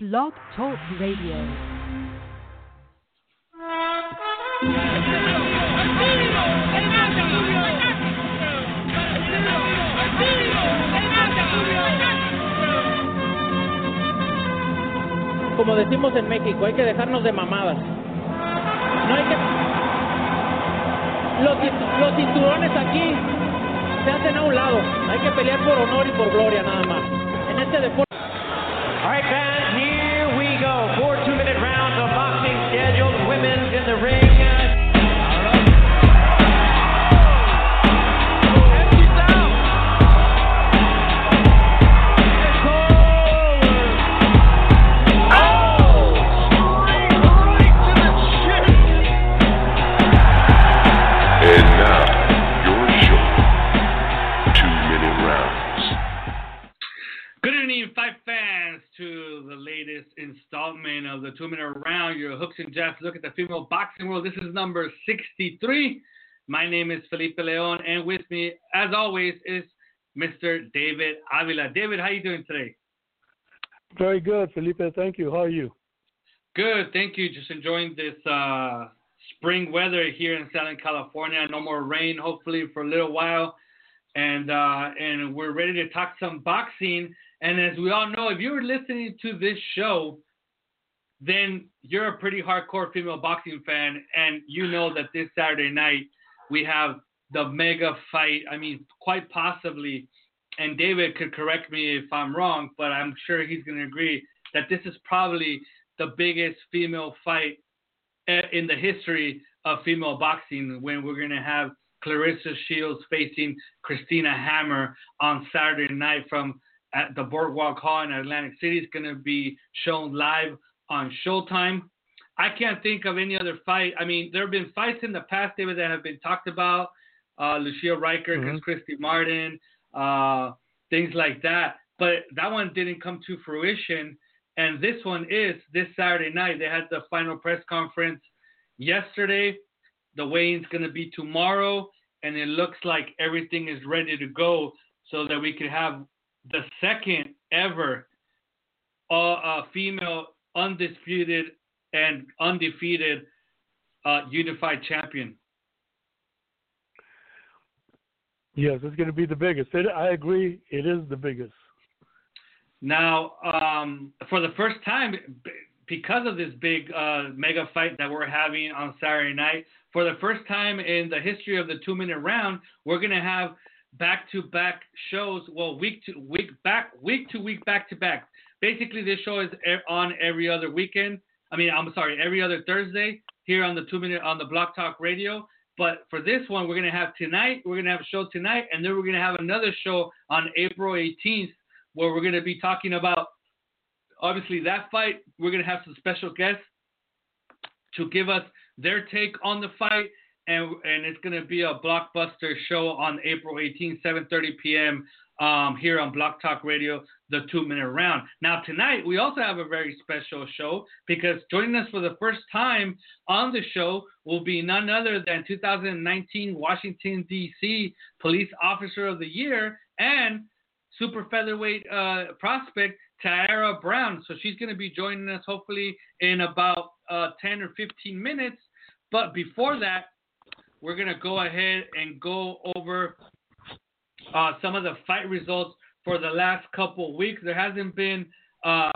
Blog Talk Radio. Como decimos en México, hay que dejarnos de mamadas. No hay que. Los, los cinturones aquí se hacen a un lado. Hay que pelear por honor y por gloria nada más. En este deporte. Of the two. Your hooks and jabs look at the female boxing world. This is number 63. My name is Felipe Leon, and with me, as always, is Mr. David Avila. David, how are you doing today? Very good, Felipe. Thank you. How are you? Good, thank you. Just enjoying this uh, spring weather here in Southern California. No more rain, hopefully, for a little while. And uh, and we're ready to talk some boxing. And as we all know, if you're listening to this show, then you're a pretty hardcore female boxing fan, and you know that this Saturday night we have the mega fight. I mean, quite possibly, and David could correct me if I'm wrong, but I'm sure he's going to agree that this is probably the biggest female fight eh, in the history of female boxing when we're going to have Claressa Shields facing Christina Hammer on Saturday night from at the Boardwalk Hall in Atlantic City. It's going to be shown live on Showtime. I can't think of any other fight. I mean, there have been fights in the past, David, that have been talked about. Uh, Lucia Rijker against Christy Martin, uh, things like that. But that one didn't come to fruition. And this one is this Saturday night. They had the final press conference yesterday. The weigh-in's going to be tomorrow, and it looks like everything is ready to go so that we could have the second ever uh, uh, female undisputed and undefeated uh, unified champion. Yes, it's going to be the biggest. It, I agree. It is the biggest. Now, um, for the first time, because of this big uh, mega fight that we're having on Saturday night, for the first time in the history of the two-minute round, we're gonna have back-to-back shows. Well, week to week back, week to week, back-to-back. Basically, this show is on every other weekend. I mean, I'm sorry, every other Thursday here on the two-minute on the Blog Talk Radio. But for this one, we're gonna have tonight. We're gonna have a show tonight, and then we're gonna have another show on April 18th where we're going to be talking about obviously that fight. We're going to have some special guests to give us their take on the fight, and and it's going to be a blockbuster show on April 18th, 7:30 p.m. Um, here on Blog Talk Radio, the two minute round. Now, tonight, we also have a very special show because joining us for the first time on the show will be none other than 2019 Washington, D.C. Police Officer of the Year and super featherweight uh, prospect Tiara Brown. So she's going to be joining us hopefully in about uh, 10 or 15 minutes. But before that, we're going to go ahead and go over uh, some of the fight results for the last couple weeks. There hasn't been uh,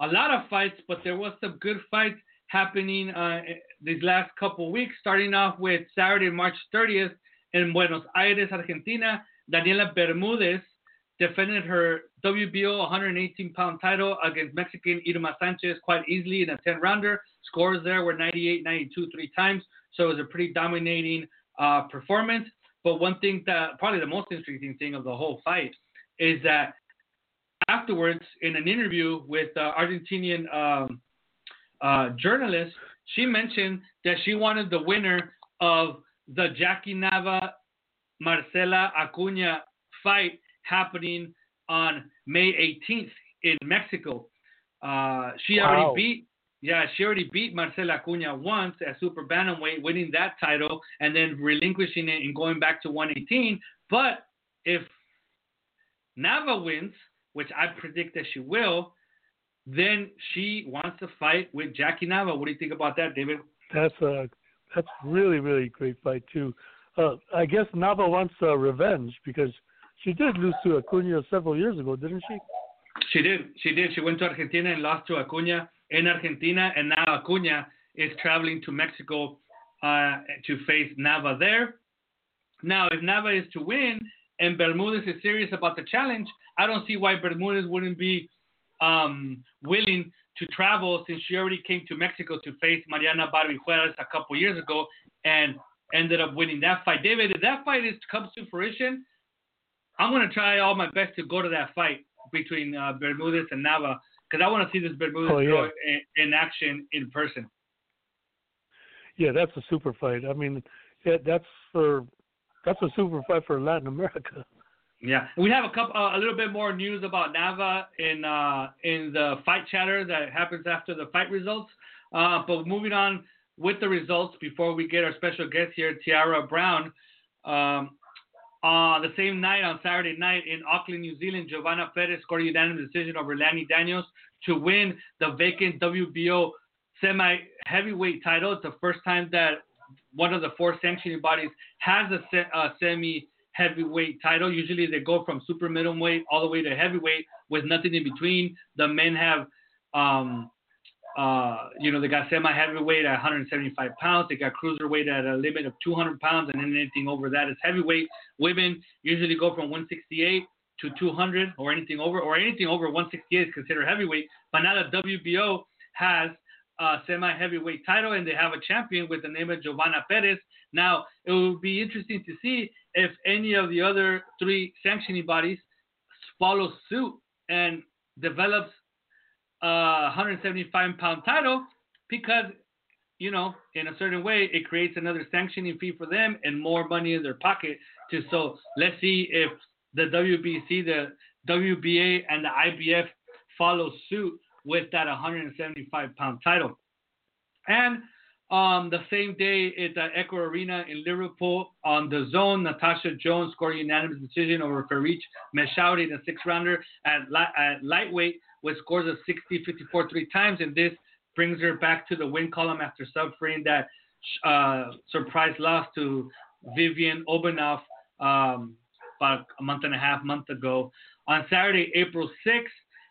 a lot of fights, but there was some good fights happening uh, these last couple weeks. Starting off with Saturday, March 30th in Buenos Aires, Argentina. Daniela Bermudez defended her WBO 118 pound title against Mexican Irma Sanchez quite easily in a 10 rounder. Scores there were 98 92 three times, so it was a pretty dominating uh, performance. But one thing that probably the most interesting thing of the whole fight is that afterwards, in an interview with uh, Argentinian um, uh, journalist, she mentioned that she wanted the winner of the Jackie Nava Marcela Acuna fight happening on May 18th in Mexico. Uh, she Wow. already beat, yeah, she already beat Marcela Acuna once at super bantamweight, winning that title and then relinquishing it and going back to 118. But if Nava wins, which I predict that she will, then she wants to fight with Jackie Nava. What do you think about that, David? That's a that's really really great fight too. Uh, I guess Nava wants uh, revenge because she did lose to Acuna several years ago, didn't she? She did. She did. She went to Argentina and lost to Acuna in Argentina, and now Acuna is traveling to Mexico uh, to face Nava there. Now, if Nava is to win and Bermudez is serious about the challenge, I don't see why Bermudez wouldn't be um, willing to travel since she already came to Mexico to face Mariana Barbie Juárez a couple years ago and ended up winning that fight. David, if that fight is comes to fruition, I'm going to try all my best to go to that fight between uh, Bermudez and Nava because I want to see this Bermudez Oh, yeah. in, in action in person. Yeah, that's a super fight. I mean, yeah, that's for that's a super fight for Latin America. Yeah, we have a couple, uh, a little bit more news about Nava in uh, in the fight chatter that happens after the fight results. Uh, but moving on with the results before we get our special guest here, Tiara Brown. Um, uh, the same night on Saturday night in Auckland, New Zealand, Geovana Peres scored a unanimous decision over Lani Daniels to win the vacant WBO semi heavyweight title. It's the first time that one of the four sanctioning bodies has a se- uh, semi heavyweight title. Usually they go from super middleweight all the way to heavyweight with nothing in between. The men have, um, uh, you know, they got semi heavyweight at 175 pounds. They got cruiserweight at a limit of 200 pounds, and then anything over that is heavyweight. Women usually go from 168 to 200 or anything over, or anything over 168 is considered heavyweight. But now the WBO has a semi heavyweight title and they have a champion with the name of Geovana Peres. Now, it will be interesting to see if any of the other three sanctioning bodies follow suit and develops a 175 pound title because, you know, in a certain way, it creates another sanctioning fee for them and more money in their pocket. To so let's see if the WBC, the WBA, and the IBF follow suit with that 175 pound title. And um, the same day at the Echo Arena in Liverpool on DAZN, Natasha Jonas scored a unanimous decision over Farich in a six rounder at, li- at lightweight with scores of 60 54 three times. And this brings her back to the win column after suffering that uh, surprise loss to Vivian Obenauf um, about a month and a half, month ago. On Saturday, April 6th,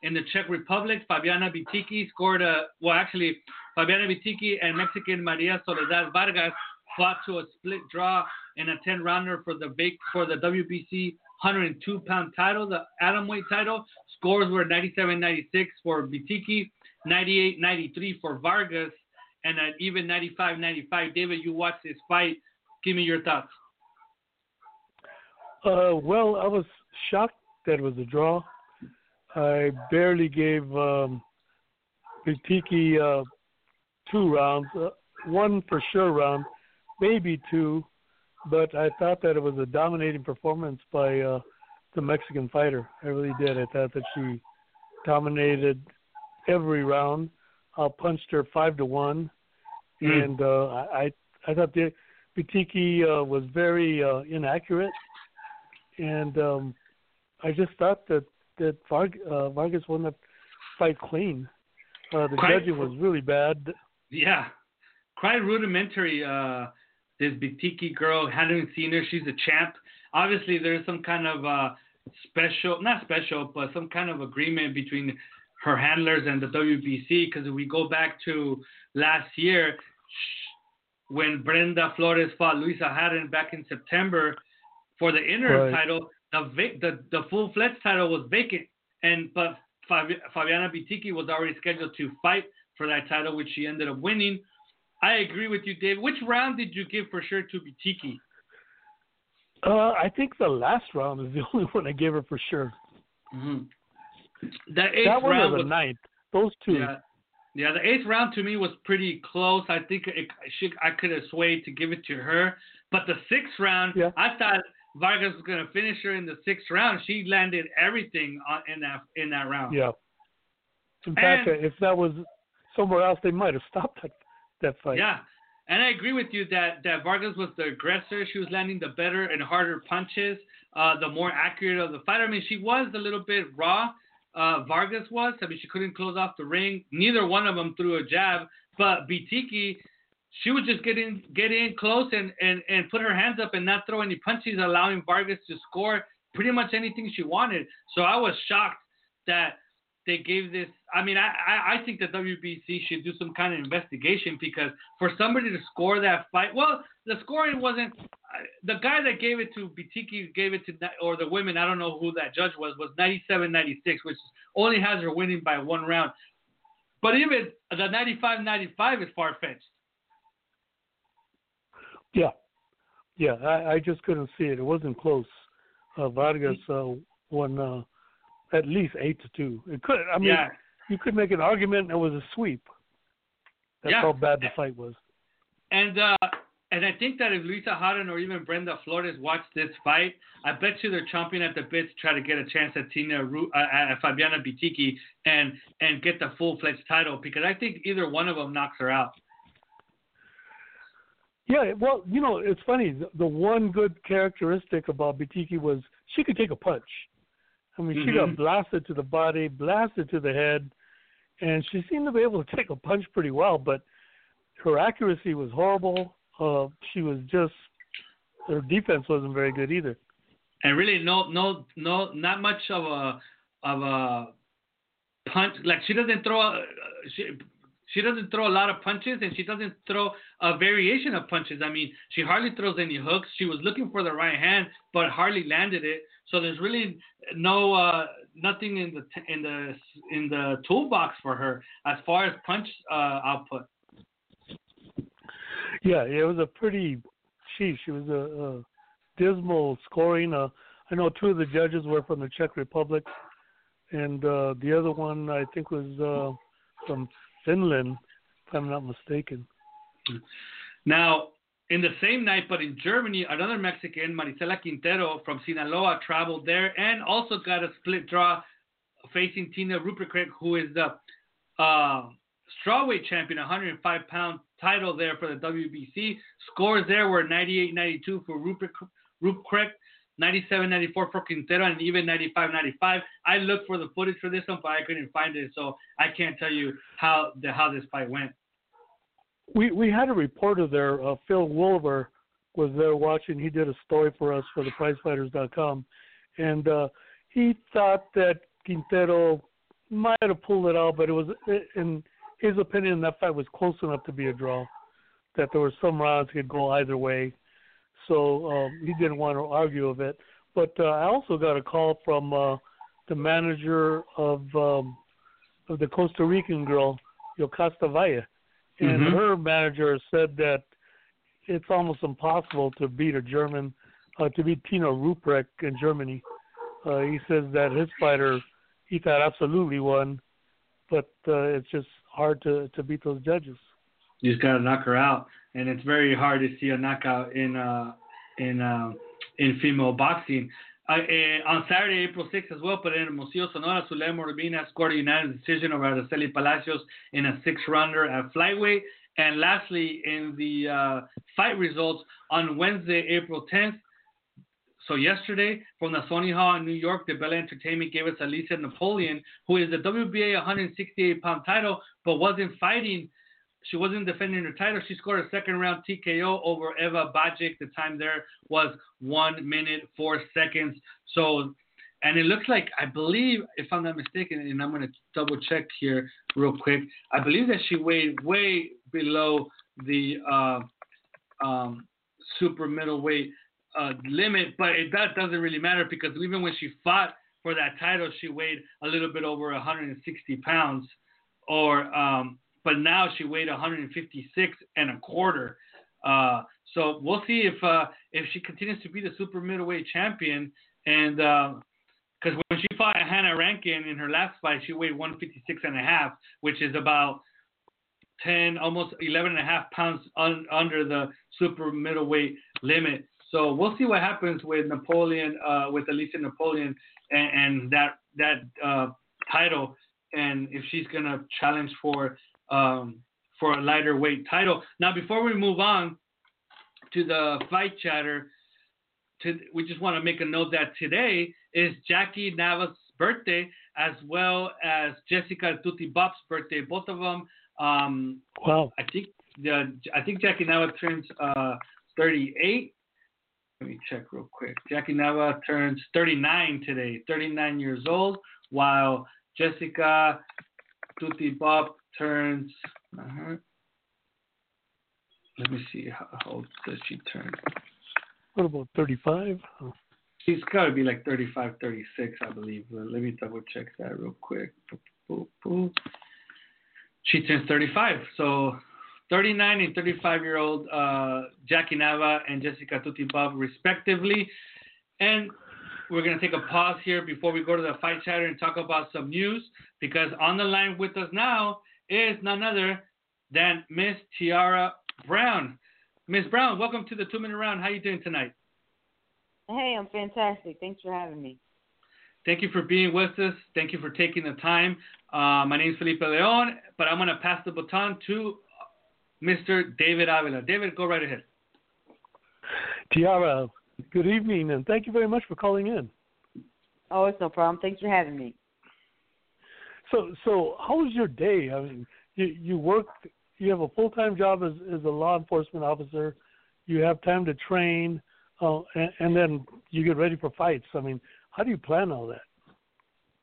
in the Czech Republic, Fabiana Bytyqi scored a, well, actually, Fabiana Bytyqi and Mexican Maria Soledad Vargas fought to a split draw in a 10 rounder for the for the WBC 102 pound title, the atomweight title. Scores were 97 96 for Bytyqi, 98 93 for Vargas, and an even 95 95. David, you watched this fight. Give me your thoughts. Uh, well, I was shocked that was a draw. I barely gave um, Bytyqi uh, two rounds, uh, one for sure round, maybe two, but I thought that it was a dominating performance by uh, the Mexican fighter. I really did. I thought that she dominated every round. I punched her five to one, Mm. and uh, I I thought the Bytyqi uh, was very uh, inaccurate, and um, I just thought that that Varg, uh, Vargas won the fight clean. Uh, the Quite- judging was really bad. Yeah, quite rudimentary. Uh, this Bytyqi girl, hadn't seen her. She's a champ. Obviously, there's some kind of uh, special, not special, but some kind of agreement between her handlers and the WBC. Because if we go back to last year, when Brenda Flores fought Louisa Hawton back in September for the interim Right. title, the, vac- the the full fledged title was vacant, and but Fabi- Fabiana Bytyqi was already scheduled to fight for that title, which she ended up winning. I agree with you, Dave. Which round did you give for sure to Bytyqi? Uh, I think the last round is the only one I gave her for sure. Mm-hmm. The eighth that one round or the was ninth. Those two. yeah, yeah. The eighth round to me was pretty close. I think it, she, I could have swayed to give it to her, but the sixth round, Yeah. I thought Vargas was gonna finish her in the sixth round. She landed everything on, in that in that round. Yeah. In fact, And- if that was somewhere else, they might have stopped that that fight. Yeah. And I agree with you that, that Vargas was the aggressor. She was landing the better and harder punches, uh, the more accurate of the fighter. I mean, she was a little bit raw uh, Vargas was. I mean, she couldn't close off the ring. Neither one of them threw a jab, but Bytyqi, she would just get in, get in close and, and, and put her hands up and not throw any punches, allowing Vargas to score pretty much anything she wanted. So I was shocked that they gave this. I mean, I, I, think the WBC should do some kind of investigation because for somebody to score that fight, well, the scoring wasn't. The guy that gave it to Bytyqi gave it to, or the women, I don't know who that judge was, was 97 96, which only has her winning by one round. But even the 95 95 is far fetched. Yeah, yeah, I, I just couldn't see it. It wasn't close. Uh, Vargas uh, won uh, at least eight to two. It could. I mean, Yeah. you could make an argument it was a sweep. That's Yeah. how bad the fight was. And uh, and I think that if Louisa Hawton or even Brenda Flores watch this fight, I bet you they're chomping at the bit to try to get a chance at Tina Ru- uh, at Fabiana Bytyqi and and get the full fledged title because I think either one of them knocks her out. Yeah, well, you know, it's funny. The, the one good characteristic about Bytyqi was she could take a punch. I mean, she got Mhm. blasted to the body, blasted to the head, and she seemed to be able to take a punch pretty well. But her accuracy was horrible. Uh, she was just her defense wasn't very good either. and really no no no not much of a of a punch like she doesn't throw a, she she doesn't throw a lot of punches and she doesn't throw a variation of punches. I mean, she hardly throws any hooks. She was looking for the right hand, but hardly landed it. So there's really no uh, nothing in the t- in the in the toolbox for her as far as punch uh, output. Yeah, it was a pretty, She it was a, a dismal scoring. Uh, I know two of the judges were from the Czech Republic, and uh, the other one I think was uh, from Finland, if I'm not mistaken. Now, in the same night, but in Germany, another Mexican, Marisela Quintero from Sinaloa, traveled there and also got a split draw facing Tina Rupprecht, who is the uh, strawweight champion, 105 pound title there for the WBC. Scores there were 98 92 for Rupprecht. 97-94 for Quintero and even 95-95. I looked for the footage for this one, but I couldn't find it, so I can't tell you how the how this fight went. We we had a reporter there, uh, Phil Woolever, was there watching. He did a story for us for the PrizeFighters.com, and uh, he thought that Quintero might have pulled it out, but it was, in his opinion, that fight was close enough to be a draw. That there were some rounds could go either way, so um, he didn't want to argue of it. But uh, I also got a call from uh, the manager of um, of the Costa Rican girl, Yokasta Valle, and Mhm. her manager said that it's almost impossible to beat a German, uh, to beat Tino Rupprecht in Germany. Uh, he says that his fighter, he thought absolutely won, but uh, it's just hard to to beat those judges. You just gotta knock her out, and it's very hard to see a knockout in uh, in uh, in female boxing. Uh, on Saturday, April 6th as well, but in Hermosillo, Sonora, Zulema Urbina scored a unanimous decision over Araceli Palacios in a six-rounder at flyweight. And lastly, in the uh, fight results on Wednesday, April 10th, so yesterday from the Sony Hall in New York, the Bella Entertainment gave us Alicia Napoleon, who is the WBA 168 pound title, but wasn't fighting. She wasn't defending her title. She scored a second round TKO over Eva Bajic. The time there was one minute four seconds. So, and it looks like I believe, if I'm not mistaken, and I'm to double check here real quick. I believe that she weighed way below the uh, um, super middleweight uh, limit, but it, that doesn't really matter because even when she fought for that title, she weighed a little bit over 160 pounds, or um, but now she weighed 156 and a quarter. Uh, so we'll see if uh, if she continues to be the super middleweight champion, and because when she fought Hannah Rankin in her last fight, she weighed 156 and a half, which is about 10, almost 11 and a half pounds un, under the super middleweight limit. So we'll see what happens with Napoleon, uh, with Alicia Napoleon, and, and that that uh, title, and if she's gonna challenge for um, for a lighter weight title. Now, before we move on to the fight chatter, to, we just want to make a note that today is Jackie Nava's birthday, as well as Jessica Tuti Bopp's birthday, both of them. Um, Wow. I think the I think Jackie Nava turns uh, 38. Let me check real quick. Jackie Nava turns 39 today, 39 years old, while Jessica Tuti Bopp turns. uh Let me see how, how old does she turn. What about 35? Oh, She's got to be like 35, 36, I believe. Let let me double check that real quick. Boop, boop. She turns 35. So 39 and 35 year old uh, Jackie Nava and Jessica Tuti Bopp, respectively. And we're going to take a pause here before we go to the fight chatter and talk about some news because on the line with us now is none other than Miss Tiara Brown. Miss Brown, welcome to the two minute round. How are you doing tonight? Hey, I'm fantastic. Thanks for having me. Thank you for being with us. Thank you for taking the time. Uh, my name is Felipe Leon, but I'm going to pass the baton to Mr. David Avila. David, go right ahead. Tiara, good evening, and thank you very much for calling in. Oh, it's no problem. Thanks for having me. So, so how was your day? I mean, you you work, you have a full time job as as a law enforcement officer. You have time to train, uh, and, and then you get ready for fights. I mean, how do you plan all that?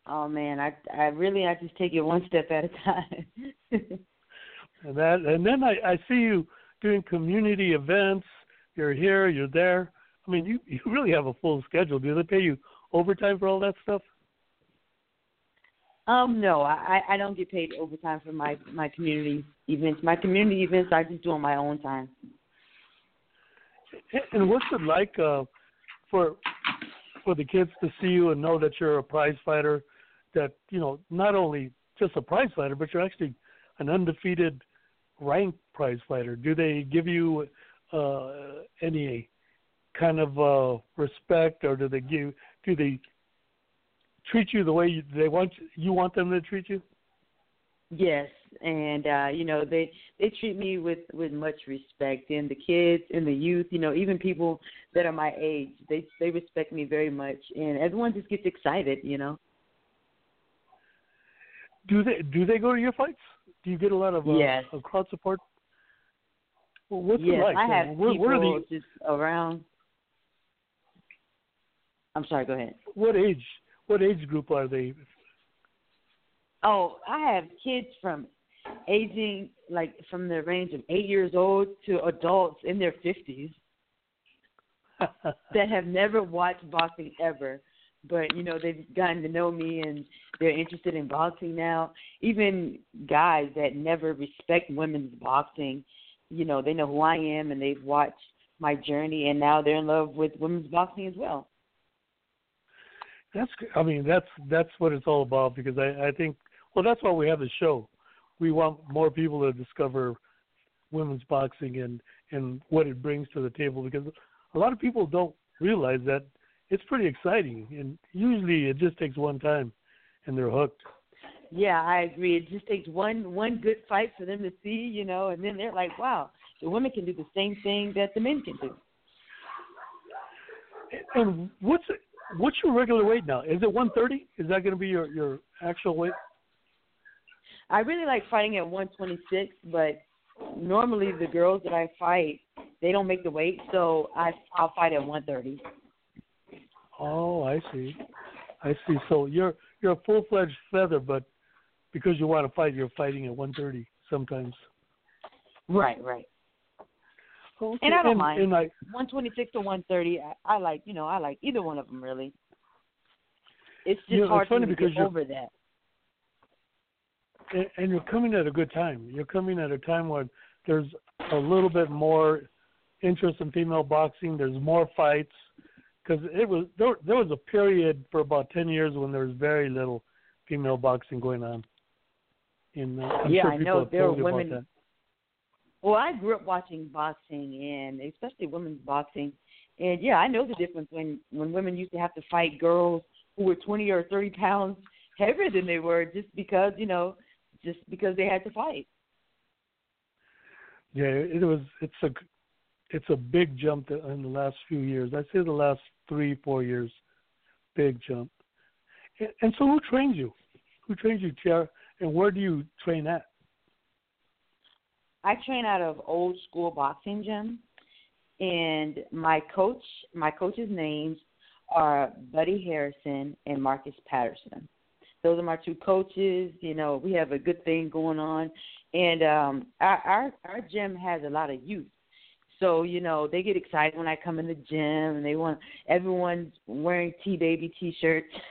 Oh man, I I really I just take it one step at a time. And that, and then I, I see you doing community events. You're here, you're there. I mean, you you really have a full schedule. Do they pay you overtime for all that stuff? Um, no, I I don't get paid overtime for my my community events. My community events I just do on my own time. And what's it like uh, for for the kids to see you and know that you're a prize fighter? That you know, not only just a prize fighter, but you're actually an undefeated ranked prize fighter. Do they give you uh, any kind of uh, respect, or do they give do they treat you the way you, they want you want them to treat you? Yes, and uh, you know they they treat me with with much respect, and the kids and the youth, you know, even people that are my age, they they respect me very much, and everyone just gets excited, you know. Do they do they go to your fights? Do you get a lot of uh, Yes. of crowd support? Well, what's yes, it like? I have where, people where are just around. I'm sorry. Go ahead. what age what age group are they? Oh, I have kids from aging like from the range of eight years old to adults in their fifties that have never watched boxing ever. But you know they've gotten to know me and they're interested in boxing now. Even guys that never respect women's boxing, you know they know who I am and they've watched my journey and now they're in love with women's boxing as well. That's I mean that's that's what it's all about because I I think well that's why we have the show. We want more people to discover women's boxing and and what it brings to the table because a lot of people don't realize that it's pretty exciting and usually it just takes one time and they're hooked. Yeah, I agree. It just takes one one good fight for them to see, you know, and then they're like, wow, the women can do the same thing that the men can do. And what's what's your regular weight now? Is it 130? Is that going to be your your actual weight? I really like fighting at 126, but normally the girls that I fight, they don't make the weight, so I I'll fight at 130. Oh, I see. I see. So you're you're a full fledged feather, but because you want to fight, you're fighting at 130 sometimes. Right, right. And I don't and, mind. And I, 126 to 130, I, I like, you know, I like either one of them really. It's just You know, hard for funny to because get you're- over that. and- and you're coming at a good time. You're coming at a time when there's a little bit more interest in female boxing. There's more fights because it was there. There was a period for about 10 years when there was very little female boxing going on. In, uh, I'm Yeah, sure I know. There were women-. Well, I grew up watching boxing and especially women's boxing, and yeah, I know the difference when when women used to have to fight girls who were 20 or 30 pounds heavier than they were just because you know, just because they had to fight. Yeah, it was. It's a it's a big jump in the last few years. I'd say the last three four years, big jump. And, so, who trains you? who trains you, Tiara, and where do you train at? I train out of Old School Boxing Gym, and my coach, my coach's names are Buddy Harrison and Marcus Patterson. Those are my two coaches. You know, we have a good thing going on, and um, our our our gym has a lot of youth. So you know they get excited when I come in the gym, and they want everyone's wearing T baby T-shirts.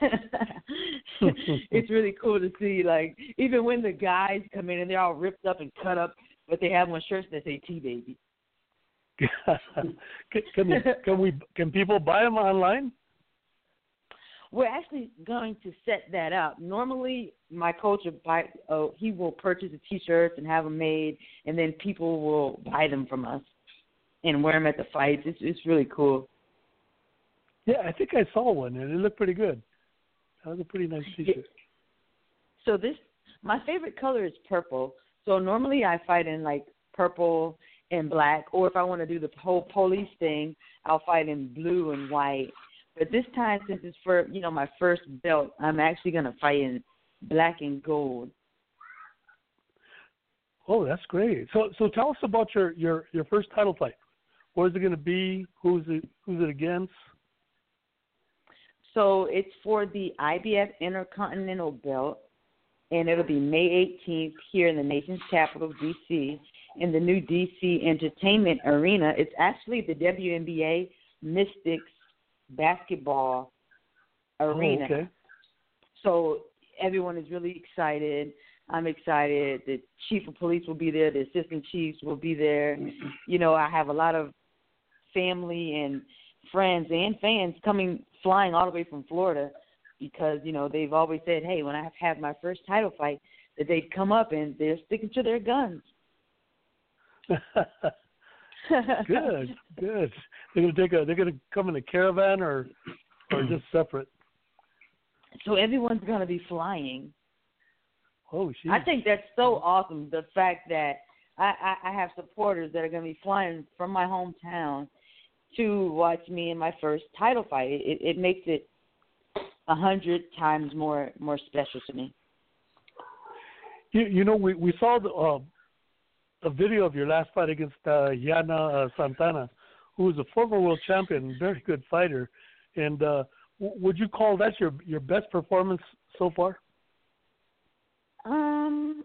it's really cool to see. Like even when the guys come in and they're all ripped up and cut up, but they have on shirts that say T baby. can, can, we, can we can people buy them online? We're actually going to set that up. Normally, my coach will buy. Oh, he will purchase the T-shirts and have them made, and then people will buy them from us and wear them at the fights. It's it's really cool. Yeah, I think I saw one and it looked pretty good. That was a pretty nice T-shirt. So this, my favorite color is purple. So normally I fight in like purple and black, or if I want to do the whole police thing, I'll fight in blue and white. But this time, since it's for you know my first belt, I'm actually gonna fight in black and gold. Oh, that's great. So, so tell us about your your your first title fight. Where's it going to be? Who's it? Who's it against? So it's for the IBF Intercontinental Belt, and it'll be May 18th here in the nation's capital, DC, in the new DC Entertainment Arena. It's actually the WNBA Mystics basketball oh, arena. Oh, okay. So everyone is really excited. I'm excited. The chief of police will be there. The assistant chiefs will be there. Mm-hmm. You know, I have a lot of family and friends and fans coming flying all the way from Florida because you know they've always said, "Hey, when I have my first title fight, that they'd come up and they're sticking to their guns." good, good. They're gonna take a. They're gonna come in a caravan or, or just separate. So everyone's gonna be flying. Oh, shit. I think that's so awesome. The fact that I, I, I have supporters that are gonna be flying from my hometown to watch me in my first title fight. It, it makes it a hundred times more more special to me. You, you know, we we saw the, uh, a video of your last fight against uh, Yana uh, Santana, who is a former world champion, very good fighter. And uh, w- would you call that your your best performance so far? Um,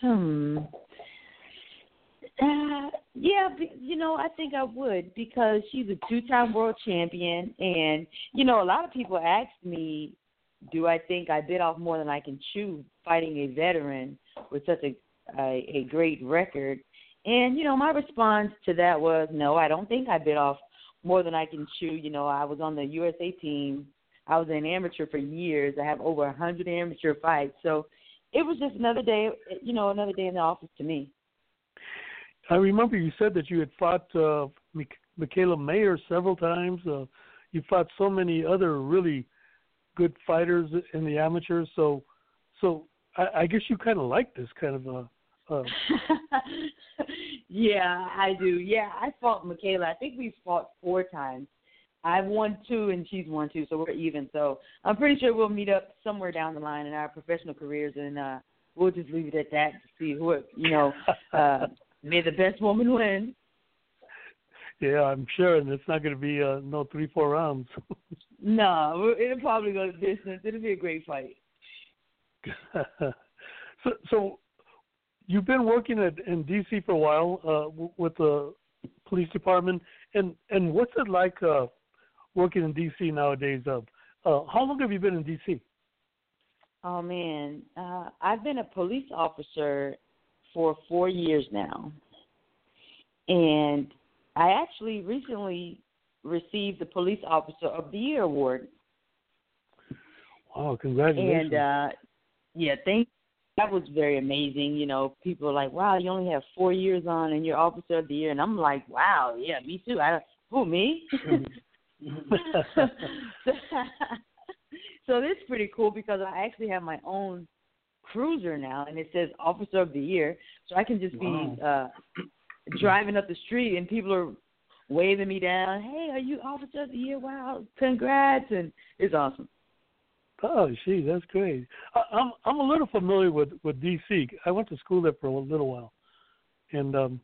hmm. Uh, yeah, you know, I think I would because she's a two-time world champion, and you know, a lot of people ask me, do I think I bit off more than I can chew fighting a veteran with such a a, a great record? And you know, my response to that was, no, I don't think I bit off more than I can chew. You know, I was on the USA team. I was an amateur for years. I have over a hundred amateur fights, so it was just another day. You know, another day in the office to me. I remember you said that you had fought uh, Mikaela Mayer several times. Uh, you fought so many other really good fighters in the amateurs. So, so I, I guess you kind of like this kind of a. Uh... yeah, I do. Yeah, I fought Mikaela. I think we fought four times. I've won two and she's won two, so we're even. So I'm pretty sure we'll meet up somewhere down the line in our professional careers, and uh, we'll just leave it at that to see who you know. Uh, May the best woman win. Yeah, I'm sure, and it's not going to be uh, no three, four rounds. no, it'll probably go the distance. It'll be a great fight. so, so you've been working at in DC for a while uh, with the police department, and and what's it like uh, working in DC nowadays? Uh, uh, how long have you been in DC? Oh man, uh, I've been a police officer for four years now. And I actually recently received the Police Officer of the Year award. Wow, congratulations. And uh yeah, thank that was very amazing. You know, people are like, Wow, you only have four years on and you're officer of the year and I'm like, Wow, yeah, me too. I who me? so this is pretty cool because I actually have my own cruiser now, and it says Officer of the Year, so I can just wow. be uh driving up the street and people are waving me down. Hey, are you Officer of the Year? Wow, congrats! And it's awesome. Oh, gee, that's great. I, I'm I'm a little familiar with with DC. I went to school there for a little while, and um,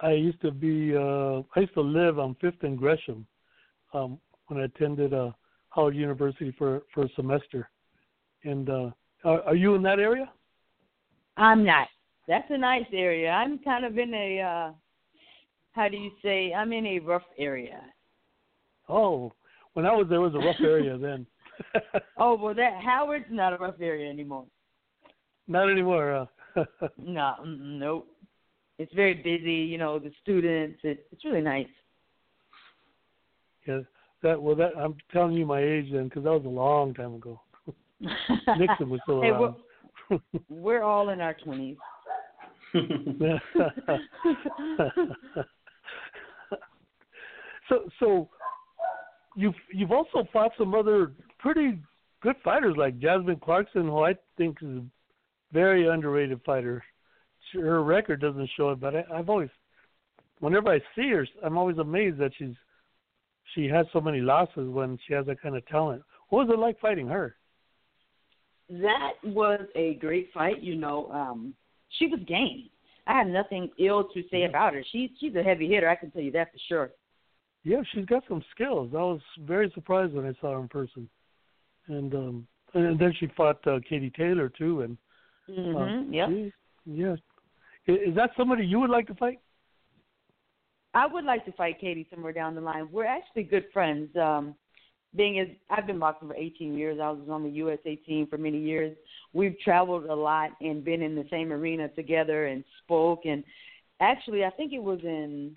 I used to be uh, I used to live on Fifth and Gresham um, when I attended uh, Howard University for for a semester. And uh, are, are you in that area? I'm not. That's a nice area. I'm kind of in a uh how do you say? I'm in a rough area. Oh, when I was there, it was a rough area then. oh well, that Howard's not a rough area anymore. Not anymore. Uh. no, nope. It's very busy. You know, the students. It, it's really nice. Yeah, that well, that I'm telling you my age then because that was a long time ago. Nixon was still hey, around. We're, we're all in our twenties. so so you've you've also fought some other pretty good fighters like Jasmine Clarkson, who I think is a very underrated fighter. Her record doesn't show it, but I, I've always, whenever I see her, I'm always amazed that she's she has so many losses when she has that kind of talent. What was it like fighting her? That was a great fight. You know, um, she was game. I have nothing ill to say about her. She she's a heavy hitter. I can tell you that for sure. Yeah, she's got some skills. I was very surprised when I saw her in person, and um, and then she fought uh, Katie Taylor too. And mm-hmm. uh, yeah, yeah. Is that somebody you would like to fight? I would like to fight Katie somewhere down the line. We're actually good friends. Um, being as I've been boxing for 18 years, I was on the USA team for many years. We've traveled a lot and been in the same arena together and spoke. And actually, I think it was in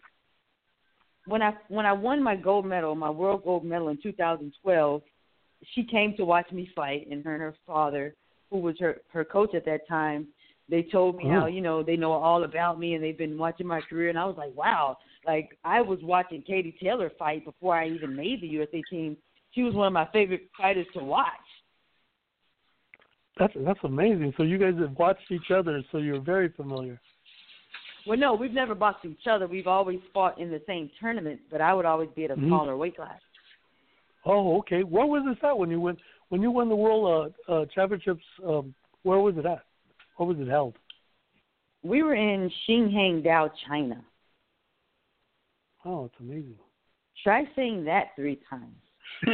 when I when I won my gold medal, my world gold medal in 2012. She came to watch me fight, and her and her father, who was her her coach at that time, they told me oh. how you know they know all about me and they've been watching my career. And I was like, wow, like I was watching Katie Taylor fight before I even made the USA team she was one of my favorite fighters to watch. That's that's amazing. So you guys have watched each other, so you're very familiar. Well, no, we've never boxed each other. We've always fought in the same tournament, but I would always be at a mm-hmm. smaller weight class. Oh, okay. Where was this at when you went when you won the world uh, uh, championships? Um, where was it at? Where was it held? We were in Qinhuangdao, China. Oh, it's amazing. Try saying that three times.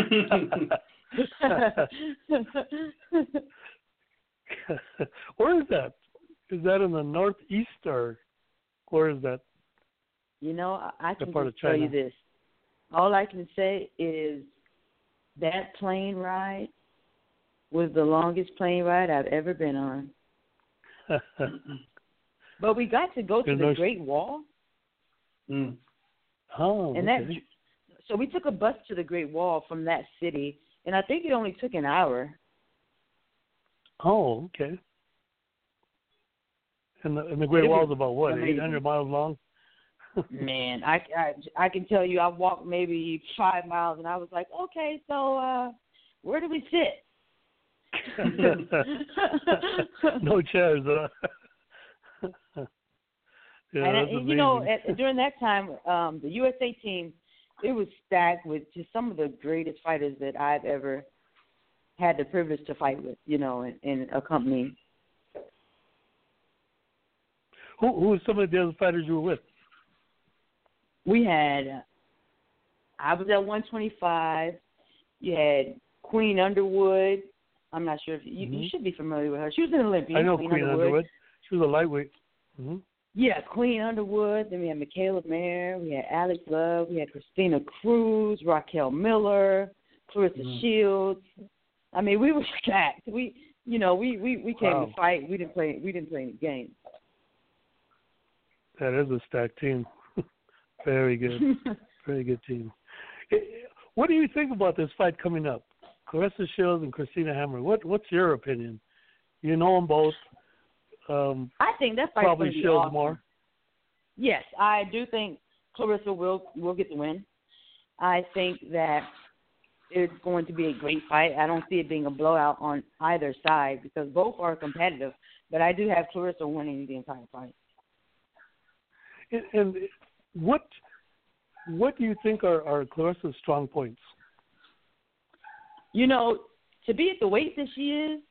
where is that? Is that in the northeast or where is that? You know, I can tell you this. All I can say is that plane ride was the longest plane ride I've ever been on. but we got to go to the Great Wall. Mm. Oh, and okay. that so we took a bus to the Great Wall from that city, and I think it only took an hour. Oh, okay. And the, and the Great Wall is about what, eight hundred miles long? Man, I, I I can tell you, I walked maybe five miles, and I was like, okay, so uh where do we sit? no chairs. Huh? yeah, and you know, at, during that time, um the USA team it was stacked with just some of the greatest fighters that I've ever had the privilege to fight with, you know, in, in a company. Who who were some of the other fighters you were with? We had I was at 125. You had Queen Underwood. I'm not sure if you, mm-hmm. you should be familiar with her. She was an Olympian. I know Queen, Queen Underwood. Underwood. She was a lightweight. Mm-hmm. Yeah, Queen Underwood. Then we had Mikaela Mayer. We had Alex Love. We had Christina Cruz, Raquel Miller, Claressa mm. Shields. I mean, we were stacked. We, you know, we we we came wow. to fight. We didn't play. We didn't play any games. That is a stacked team. Very good. Very good team. What do you think about this fight coming up? Claressa Shields and Christina Hammer. What What's your opinion? You know them both. Um, I think that fight probably shows awesome. more. Yes, I do think Claressa will will get the win. I think that it's going to be a great fight. I don't see it being a blowout on either side because both are competitive. But I do have Claressa winning the entire fight. And, and what what do you think are, are Claressa's strong points? You know, to be at the weight that she is,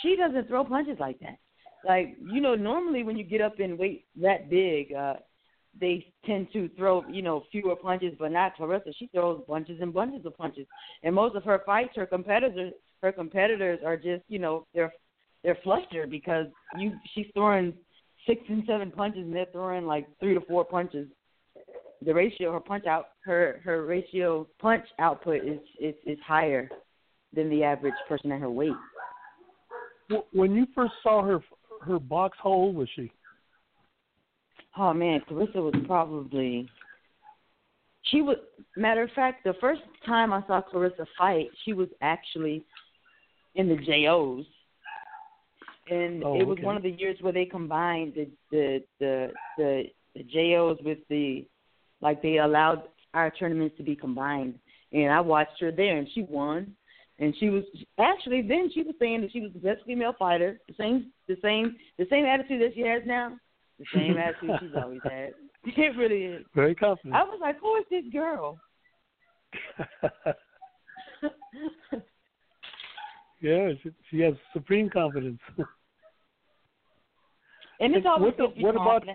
she doesn't throw punches like that. Like you know, normally when you get up in weight that big, uh, they tend to throw you know fewer punches, but not Claressa. She throws bunches and bunches of punches, and most of her fights, her competitors, her competitors are just you know they're they're flustered because you she's throwing six and seven punches and they're throwing like three to four punches. The ratio her punch out her her ratio punch output is is is higher than the average person at her weight. When you first saw her her box, how old was she? Oh man, Claressa was probably she was matter of fact, the first time I saw Claressa fight, she was actually in the JOs. And Oh, it was okay. one of the years where they combined the the the the, the JOs with the like they allowed our tournaments to be combined. And I watched her there and she won. And she was actually then she was saying that she was the best female fighter, the same the same the same attitude that she has now. The same attitude she's always had. It really is. Very confident. I was like, Who is this girl? yeah, she, she has supreme confidence. And it's always what the- what about-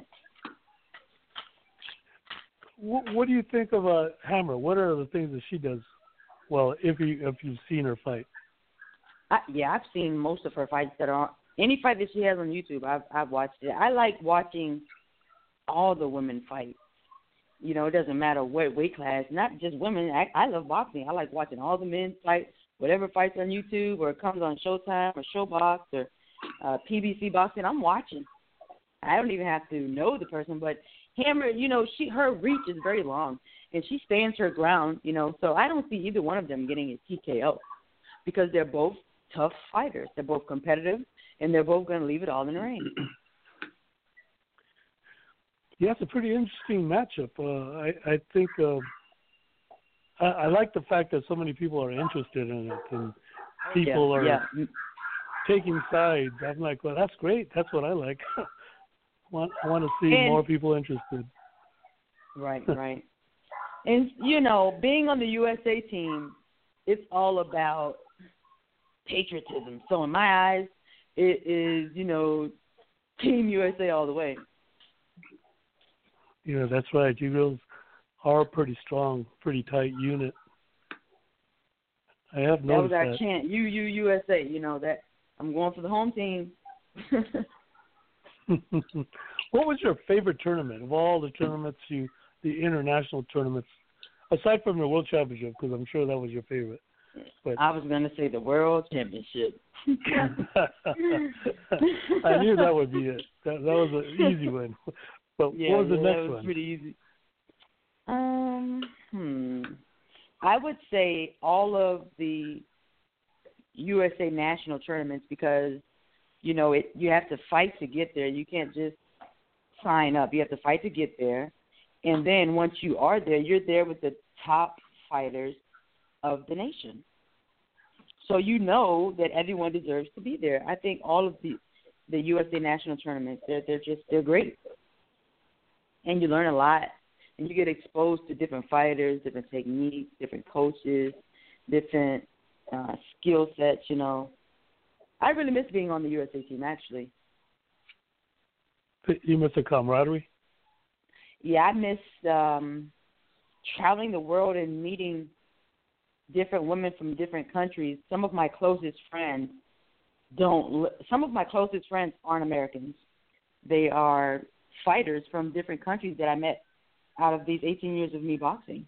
what, what do you think of uh, Hammer? What are the things that she does? Well, if you if you've seen her fight, I, yeah, I've seen most of her fights that are any fight that she has on YouTube. I've I've watched it. I like watching all the women fight. You know, it doesn't matter what weight class. Not just women. I, I love boxing. I like watching all the men fight. Whatever fights on YouTube or comes on Showtime or ShoBox or uh, PBC Boxing, I'm watching. I don't even have to know the person, but Hammer, you know, she her reach is very long and she stands her ground. You know, so I don't see either one of them getting a TKO because they're both tough fighters. They're both competitive, and they're both going to leave it all in the ring. yeah, it's a pretty interesting matchup. Uh, I I think uh, I, I like the fact that so many people are interested in it and people yeah, are yeah. taking sides. I'm like, well, that's great. That's what I like. want I want to see And- more people interested. Right, right. And you know, being on the USA team, it's all about patriotism. So in my eyes, it is you know, Team USA all the way. You know, that's right. You girls are a pretty strong, pretty tight unit. I have That was noticed our that. chant. You, you, USA. You know that I'm going for the home team. what was your favorite tournament of all the tournaments you, the international tournaments, aside from the World Championship? Because I'm sure that was your favorite. But I was going to say the World Championship. I knew that would be it. That, that was an easy one. But Yeah, what was the yeah, next that was one? pretty easy. Um, hmm. I would say all of the USA national tournaments because you know it. You have to fight to get there. You can't just sign up. You have to fight to get there, and then once you are there, you're there with the top fighters of the nation. So you know that everyone deserves to be there. I think all of the the USA national tournaments they're they're just they're great and you learn a lot and you get exposed to different fighters, different techniques, different coaches, different uh skill sets, you know. I really miss being on the USA team actually. You miss the camaraderie. Yeah, I miss um traveling the world and meeting different women from different countries. Some of my closest friends don't some of my closest friends aren't Americans. They are fighters from different countries that I met out of these 18 years of me boxing.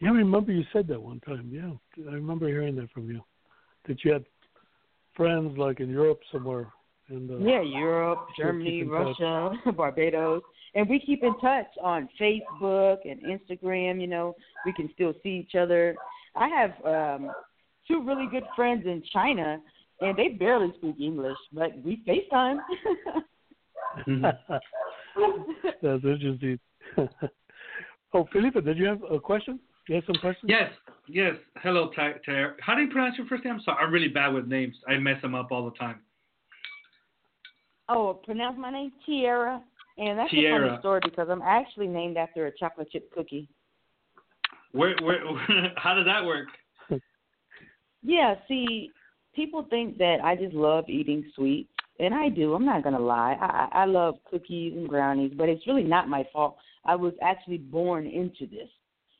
Yeah, I remember you said that one time. Yeah, I remember hearing that from you. That you had friends like in Europe somewhere. And uh, Yeah, Europe, Germany, keep in touch. Russia, Barbados. And we keep in touch on Facebook and Instagram, you know. We can still see each other. I have um two really good friends in China and they barely speak English, but we FaceTime. That's interesting. oh, Felipe, did you have a question? You have some questions? Yes, yes. Hello, Ty- Tyre. How do you pronounce your first name? I'm sorry, I'm really bad with names. I mess them up all the time. Oh, pronounce my name Tiara. And that's a Tiara. funny story because I'm actually named after a chocolate chip cookie. Where, where, how does that work? Yeah, see, people think that I just love eating sweets, and I do. I'm not gonna lie. I I love cookies and brownies, but it's really not my fault. I was actually born into this,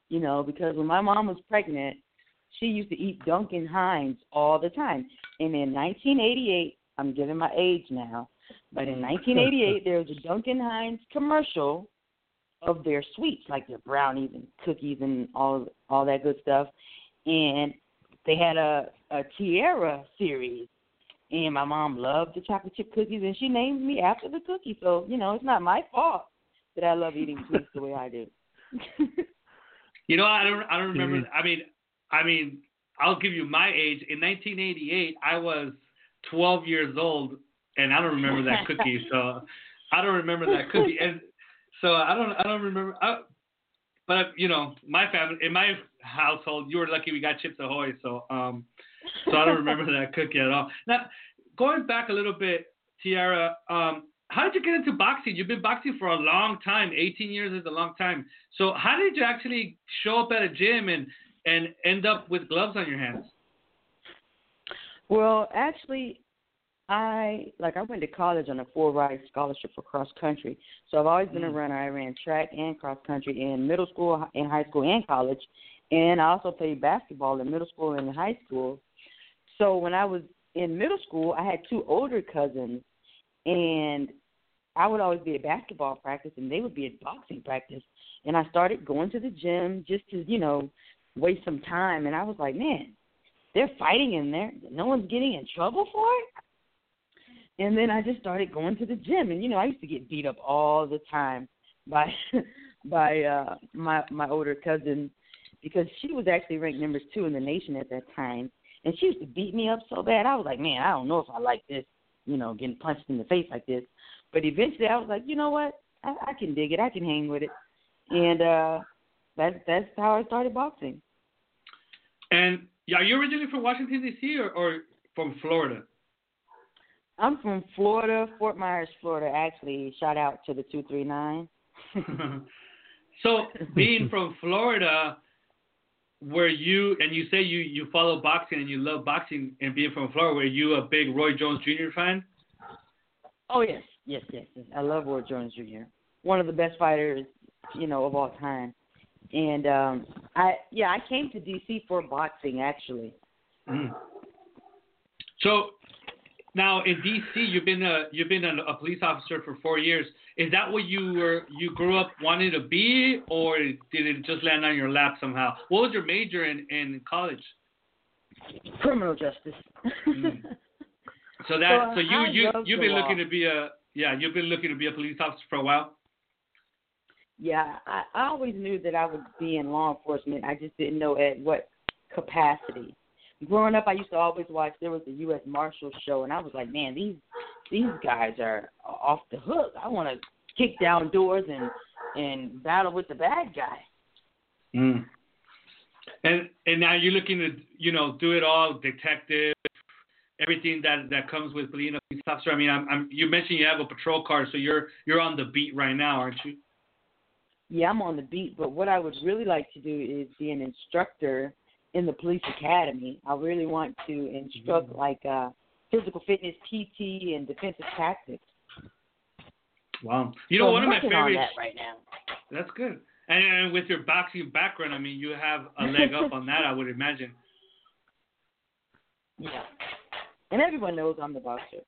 you know, because when my mom was pregnant, she used to eat Duncan Hines all the time. And in 1988, I'm giving my age now, but in 1988 there was a Duncan Hines commercial of their sweets, like their brownies and cookies and all all that good stuff. And they had a a Tiara series, and my mom loved the chocolate chip cookies, and she named me after the cookie. So you know, it's not my fault that I love eating sweets the way I do. You know, I don't I don't remember. Mhm. I mean, I mean, I'll give you my age. In 1988, I was 12 years old, and I don't remember that cookie. so I don't remember that cookie, and so I don't I don't remember. I, but you know, my family in my household, you were lucky we got Chips Ahoy. So um, so I don't remember that cookie at all. Now, going back a little bit, Tiara, um, how did you get into boxing? You've been boxing for a long time. 18 years is a long time. So how did you actually show up at a gym and and end up with gloves on your hands? Well, actually, I like I went to college on a full ride scholarship for cross country. So I've always been a Mm. runner. I ran track and cross country in middle school, in high school, and college. And I also played basketball in middle school and in high school. So when I was in middle school, I had two older cousins, and I would always be at basketball practice, and they would be at boxing practice. And I started going to the gym just to, you know, waste some time. And I was like, man, they're fighting in there. No one's getting in trouble for it. And then I just started going to the gym, and you know, I used to get beat up all the time by by uh my my older cousin because she was actually ranked number two in the nation at that time, and she used to beat me up so bad. I was like, man, I don't know if I like this, you know, getting punched in the face like this. But eventually, I was like, you know what, I, I can dig it. I can hang with it, and uh that's that's how I started boxing. And yeah, are you originally from Washington D.C. or, or from Florida? I'm from Florida, Fort Myers, Florida. Actually, shout out to the two three nine. so being from Florida, were you and you say you you follow boxing and you love boxing and being from Florida, were you a big Roy Jones Jr. fan? Oh yes, yes, yes, yes. I love Roy Jones Jr. One of the best fighters, you know, of all time. And um I yeah, I came to DC for boxing actually. Mm. So now in DC, you've been a you've been a, a police officer for four years. Is that what you were you grew up wanting to be, or did it just land on your lap somehow? What was your major in in college? Criminal justice. Mm. So that Well, so you I you you've been looking to be a yeah you've been looking to be a police officer for a while. yeah, I, I always knew that I would be in law enforcement. I just didn't know at what capacity. Growing up, I used to always watch. There was the U.S. Marshal show, and I was like, man, these these guys are off the hook. I want to kick down doors and and battle with the bad guy. Mm. And and now you're looking to you know do it all, detective, everything that that comes with being a police officer. I mean, I'm, I'm you mentioned you have a patrol car, so you're you're on the beat right now, aren't you? Yeah, I'm on the beat, but what I would really like to do is be an instructor in the police academy. I really want to instruct like uh physical fitness, PT, and defensive tactics. Wow. You know, So one I'm of my favorites. that right now. That's good. And, and with your boxing background, I mean, you have a leg up on that, I would imagine. Yeah, and everyone knows I'm the boxer.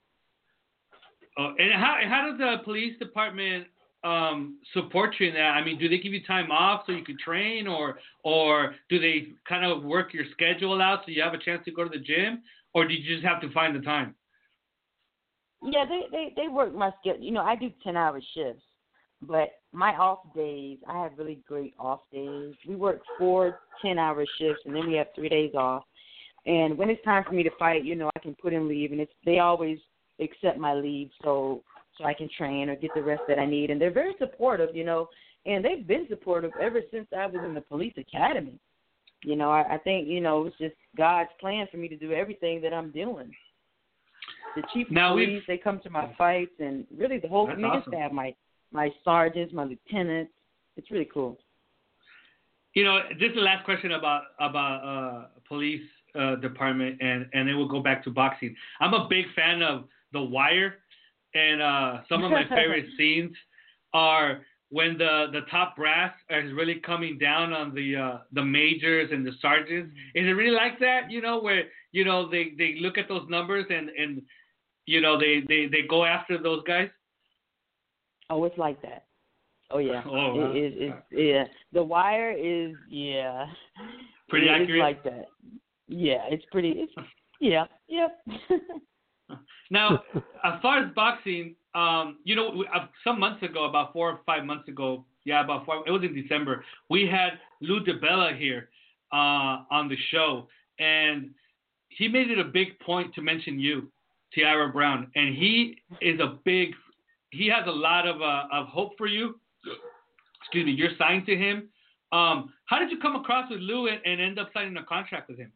Oh, and how how does the police department um, support you in that? I mean, do they give you time off so you can train, or or do they kind of work your schedule out so you have a chance to go to the gym, or do you just have to find the time? Yeah, they they they work my schedule. You know, I do ten hour shifts, but my off days, I have really great off days. We work four ten hour shifts, and then we have three days off. And when it's time for me to fight, you know, I can put in leave, and it's they always accept my leave, so so I can train or get the rest that I need. And they're very supportive, you know, and they've been supportive ever since I was in the police academy. You know, I, I think you know it's just God's plan for me to do everything that I'm doing. The chief Now we've- police, they come to my fights, and really the whole command awesome. staff, my my sergeants, my lieutenants. It's really cool. You know, just the last question about about uh, police uh, department, and and it will go back to boxing. I'm a big fan of The Wire, and uh, some of my favorite scenes are when the the top brass is really coming down on the uh, the majors and the sergeants. Is it really like that? You know, where you know they they look at those numbers and and you know they they they go after those guys. Oh, it's like that. Oh yeah. Oh, wow. it, it, it's yeah. The Wire is yeah. Pretty it, accurate? It's like that. Yeah, it's pretty. It's yeah. Yep. Now, as far as boxing, um, you know, uh, some months ago, about four or five months ago, yeah, about four, it was in December, we had Lou DiBella here uh, on the show, and he made it a big point to mention you, Tiara Brown, and he is a big, he has a lot of uh, of hope for you. Excuse me, you're signed to him. Um, how did you come across with Lou and, and end up signing a contract with him?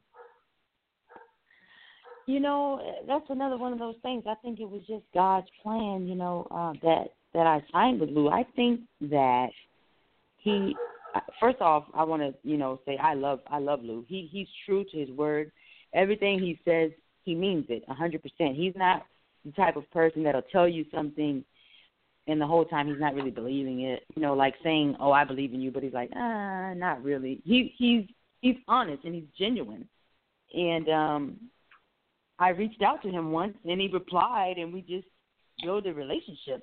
You know, that's another one of those things. I think it was just God's plan. You know, uh, that that I signed with Lou. I think that he. First off, I want to you know say I love I love Lou. He he's true to his word. Everything he says, he means it a hundred percent. He's not the type of person that'll tell you something, and the whole time he's not really believing it. You know, like saying, "Oh, I believe in you," but he's like, "Ah, not really." He he's he's honest and he's genuine, and um I reached out to him once and he replied and we just built a relationship.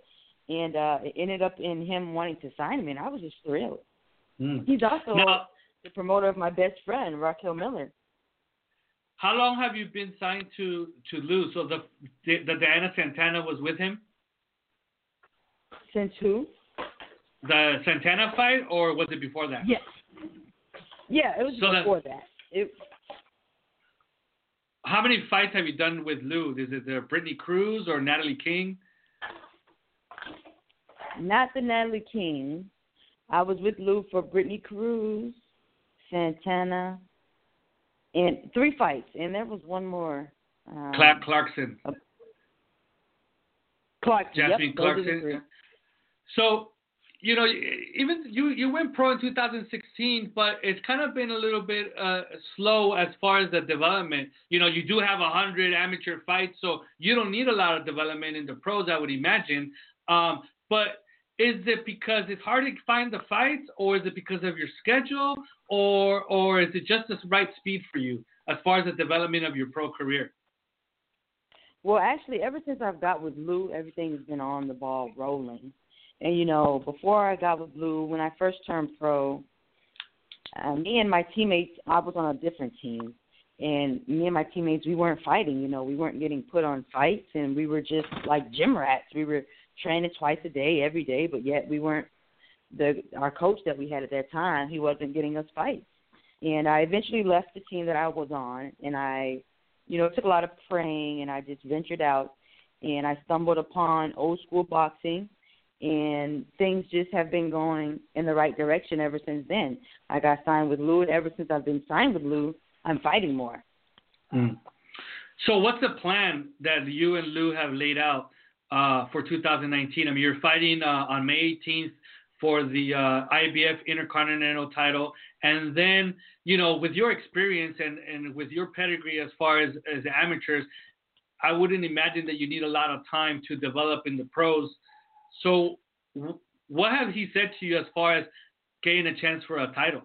And uh it ended up in him wanting to sign me and I was just thrilled. Hmm. He's also Now, the promoter of my best friend, Raquel Miller. How long have you been signed to to Lou? So the the, the Diana Santana was with him, Since who? the Santana fight, or was it before that? Yes. Yeah, it was So that- before that. It How many fights have you done with Lou? Is it the Brittany Cruz or Natalie King? not the Natalie King. I was with Lou for Brittany Cruz, Santana, and three fights, and there was one more. Um, Clark Clarkson, Clark. Jasmine yep, those are the Clarkson. So, you know, even you you went pro in 2016, but it's kind of been a little bit uh, slow as far as the development. You know, you do have a hundred amateur fights, so you don't need a lot of development in the pros, I would imagine. Um, but is it because it's hard to find the fights, or is it because of your schedule, or or is it just the right speed for you as far as the development of your pro career? Well, actually, ever since I've got with Lou, everything's been on the ball rolling. And you know, before I got with Lou, when I first turned pro, uh, me and my teammates, I was on a different team, and me and my teammates, we weren't fighting. You know, we weren't getting put on fights, and we were just like gym rats. We were training twice a day, every day, but yet we weren't. The our coach that we had at that time, he wasn't getting us fights. And I eventually left the team that I was on, and I you know, it took a lot of praying and I just ventured out and I stumbled upon old school boxing and things just have been going in the right direction ever since then. I got signed with Lou and ever since I've been signed with Lou, I'm fighting more. So what's the plan that you and Lou have laid out uh, for 2019? I mean, you're fighting uh, on May 18th for the uh, IBF Intercontinental title, and then you know, with your experience and, and with your pedigree as far as as amateurs, I wouldn't imagine that you need a lot of time to develop in the pros. So, what has he said to you as far as getting a chance for a title?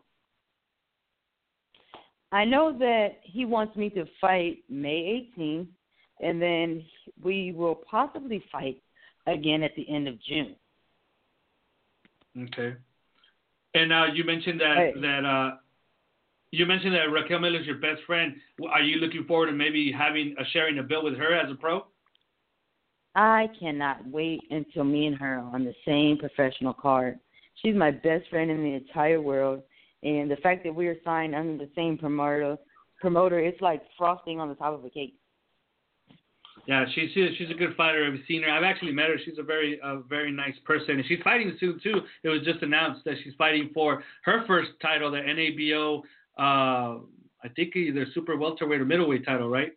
I know that he wants me to fight May 18th and then we will possibly fight again at the end of June. Okay. And uh, you mentioned that Hey. that uh, you mentioned that Raquel Miller is your best friend. Are you looking forward to maybe having a sharing a bill with her as a pro? I cannot wait until me and her are on the same professional card. She's my best friend in the entire world, and the fact that we are signed under the same promoter, promoter, it's like frosting on the top of a cake. Yeah, she's she's a good fighter. I've seen her. I've actually met her. She's a very a very nice person, and she's fighting soon too. It was just announced that she's fighting for her first title, the NABO. Uh, I think either super welterweight or middleweight title, right?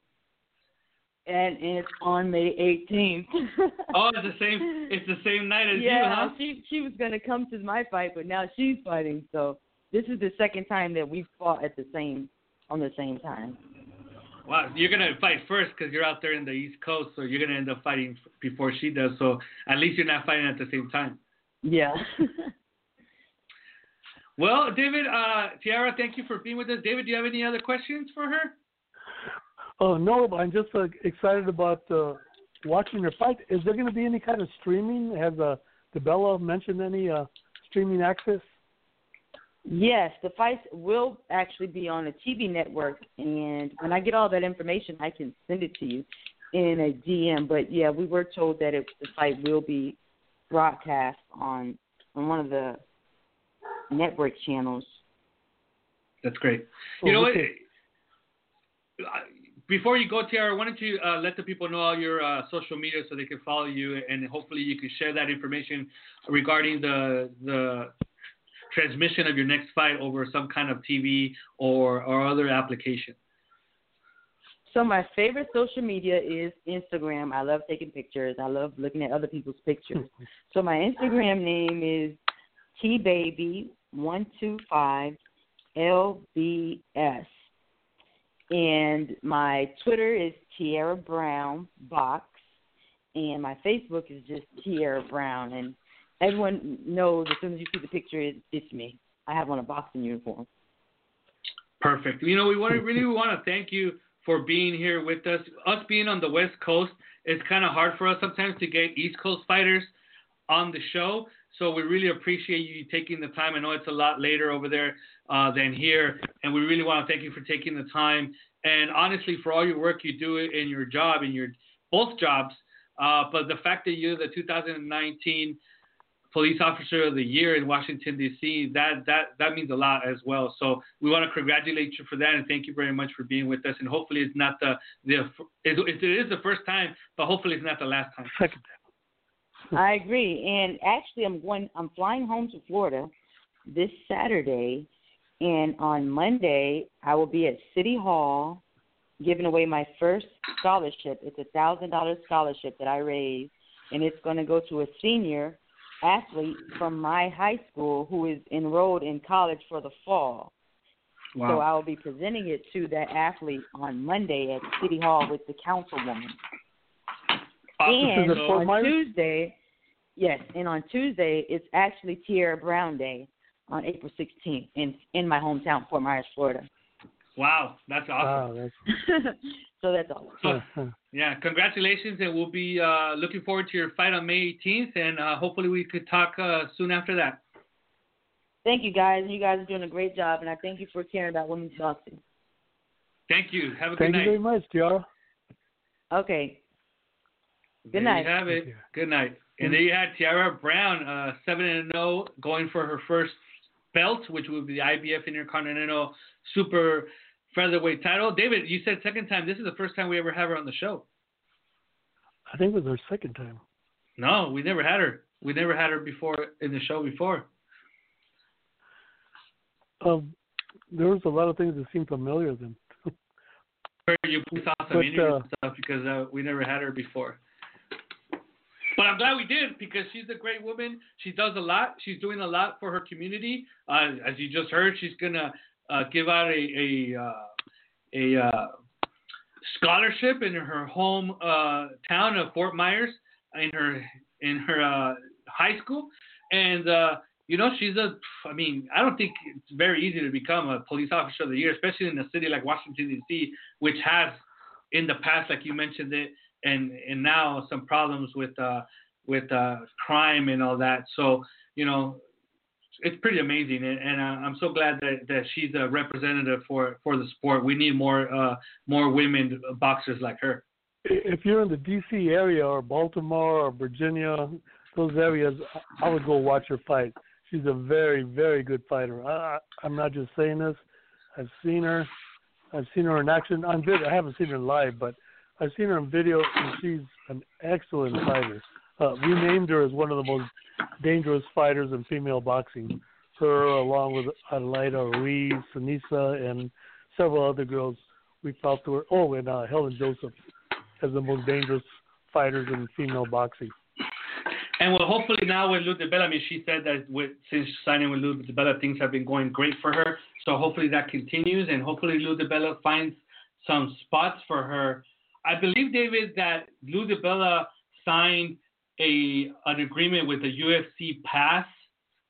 And, it's on May 18th. Oh, it's the same. It's the same night as yeah, you, huh? she she was gonna come to my fight, but now she's fighting. So this is the second time that we fought at the same on the same time. Wow, you're gonna fight first because you're out there in the East Coast, so you're gonna end up fighting before she does. So at least you're not fighting at the same time. Yeah. Well, David, uh, Tiara, thank you for being with us. David, do you have any other questions for her? Oh no, but I'm just uh, excited about uh, watching her fight. Is there going to be any kind of streaming? Has uh, DiBella mentioned any uh, streaming access? Yes, the fights will actually be on a TV network, and when I get all that information, I can send it to you in a DM. But yeah, we were told that it, the fight will be broadcast on on one of the network channels. That's great. You know what? okay. Before you go, Tiara, why don't you uh, let the people know all your uh, social media so they can follow you, and hopefully you can share that information regarding the the transmission of your next fight over some kind of TV or or other application. So my favorite social media is Instagram. I love taking pictures. I love looking at other people's pictures. so my Instagram name is T Baby One Two Five L B S. And my Twitter is Tiara Brown Box and my Facebook is just Tiara Brown and everyone knows as soon as you see the picture it, it's me. I have on a boxing uniform. Perfect. You know, we want to really we want to thank you for being here with us. Us being on the West Coast, it's kind of hard for us sometimes to get East Coast fighters on the show. So we really appreciate you taking the time. I know it's a lot later over there uh, than here, and we really want to thank you for taking the time. And honestly, for all your work you do in your job, in your both jobs, uh, but the fact that you're the 2019 Police Officer of the Year in Washington D.C. That that that means a lot as well. So we want to congratulate you for that and thank you very much for being with us. And hopefully it's not the the it, it is the first time, but hopefully it's not the last time. I agree. And actually, I'm going. I'm flying home to Florida this Saturday, and on Monday I will be at City Hall giving away my first scholarship. It's a thousand dollar scholarship that I raised, and it's going to go to a senior athlete from my high school who is enrolled in college for the fall. So I will be presenting it to that athlete on Monday at City Hall with the councilwoman. And Is it Fort on Tuesday, yes, and on Tuesday it's actually Tiara Brown Day on April 16th in in my hometown, Fort Myers, Florida. Wow, that's awesome. Wow, that's, so that's all. So, uh, yeah, congratulations, and we'll be uh, looking forward to your fight on May 18th, and uh, hopefully we could talk uh, soon after that. Thank you guys. You guys are doing a great job, and I thank you for caring about women's boxing. Thank you. Have a thank good night. Thank you very much, Tiara. Okay. Good there night. you have it. You. Good night. And there you had Tiara Brown, uh, seven and zero, going for her first belt, which would be the IBF Intercontinental Super Featherweight title. David, you said second time. This is the first time we ever have her on the show. I think it was our second time. No, we never had her. We never had her before in the show before. Um, there was a lot of things that seemed familiar then. You saw some But, interviews uh, and stuff because uh, we never had her before. But I'm glad we did because she's a great woman. She does a lot. She's doing a lot for her community. Uh, as you just heard, she's gonna uh, give out a a uh, a uh, scholarship in her home uh, town of Fort Myers in her in her high school, and you know she's a. I mean, I don't think it's very easy to become a police officer of the year, especially in a city like Washington D.C., which has in the past, like you mentioned it, and and now some problems with uh, with uh, crime and all that. So you know, it's pretty amazing, and, and uh, I'm so glad that, that she's a representative for for the sport. We need more uh, more women boxers like her. If you're in the D.C. area or Baltimore or Virginia, those areas, I would go watch her fight. She's a very, very good fighter. I, I'm not just saying this. I've seen her. I've seen her in action. I haven't seen her live, but I've seen her in video, and she's an excellent fighter. Uh, we named her as one of the most dangerous fighters in female boxing. Her, along with Adelaida Ruiz, Seniesa, and several other girls, we felt her. Oh, and uh, Helen Joseph as the most dangerous fighters in female boxing. And well, hopefully now with Lou DiBella, I mean, she said that with, since signing with Lou DiBella, things have been going great for her. So hopefully that continues, and hopefully Lou DiBella finds some spots for her. I believe David that Lou DiBella signed a an agreement with the UFC Pass,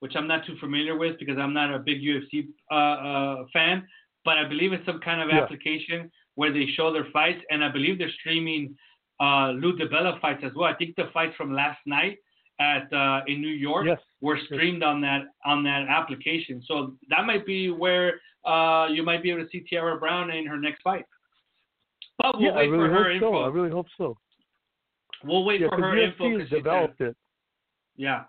which I'm not too familiar with because I'm not a big UFC uh, uh, fan. But I believe it's some kind of Yeah. application where they show their fights, and I believe they're streaming uh, Lou DiBella fights as well. I think the fights from last night at uh, in New York Yes. were streamed on that on that application. So that might be where uh, you might be able to see Tiara Brown in her next fight. But we'll yeah, I really for her hope so. I really hope so. we'll wait Yeah, for her info. UFC 'cause has developed it. yeah.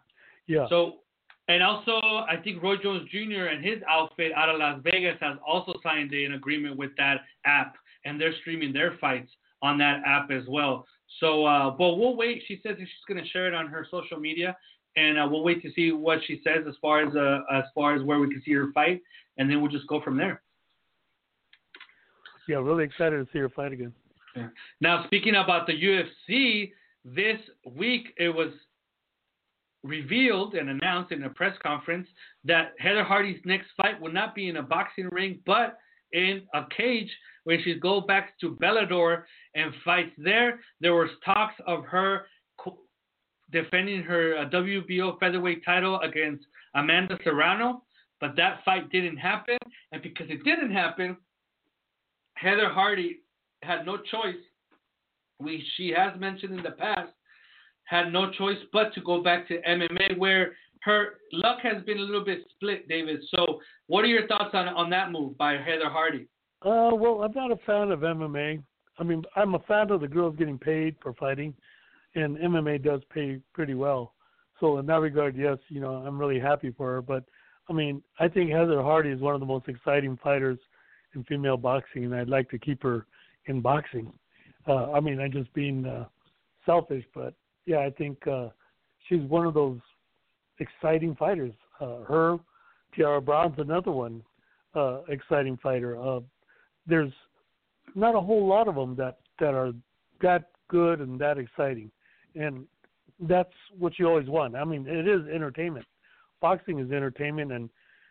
Yeah. So, and also, I think Roy Jones Jr. and his outfit out of Las Vegas has also signed an agreement with that app, and they're streaming their fights on that app as well. So, uh, but we'll wait. She says she's going to share it on her social media, and uh, we'll wait to see what she says as far as uh, as far as where we can see her fight, and then we'll just go from there. Yeah, really excited to see her fight again. Yeah. Now, speaking about the UFC, this week it was revealed and announced in a press conference that Heather Hardy's next fight will not be in a boxing ring, but in a cage when she goes back to Bellator and fights there. There was talks of her defending her uh, WBO featherweight title against Amanda Serrano, but that fight didn't happen. And because it didn't happen, Heather Hardy had no choice. We she has mentioned in the past had no choice but to go back to MMA, where her luck has been a little bit split, David. So, what are your thoughts on on that move by Heather Hardy? Uh, well, I'm not a fan of MMA. I mean, I'm a fan of the girls getting paid for fighting, and MMA does pay pretty well. So in that regard, yes, you know, I'm really happy for her. But I mean, I think Heather Hardy is one of the most exciting fighters in female boxing, and I'd like to keep her in boxing. Uh, I mean, I'm just being uh, selfish, but yeah, I think uh, she's one of those exciting fighters. Uh, her, Tiara Brown's another one, uh, exciting fighter. Uh, there's not a whole lot of them that that are that good and that exciting, and that's what you always want. I mean, it is entertainment. Boxing is entertainment, and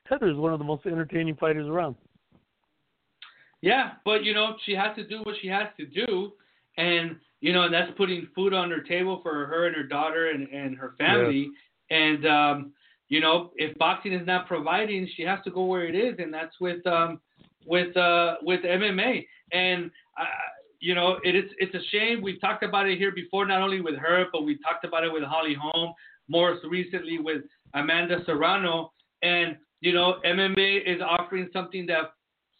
Heather is one of the most entertaining fighters around. Yeah, but you know she has to do what she has to do, and you know and that's putting food on her table for her and her daughter and and her family. And um, you know if boxing is not providing, she has to go where it is, and that's with um, with uh, with MMA. And uh, you know it is it's a shame. We've talked about it here before, not only with her, but we talked about it with Holly Holm, more recently with Amanda Serrano. And you know MMA is offering something that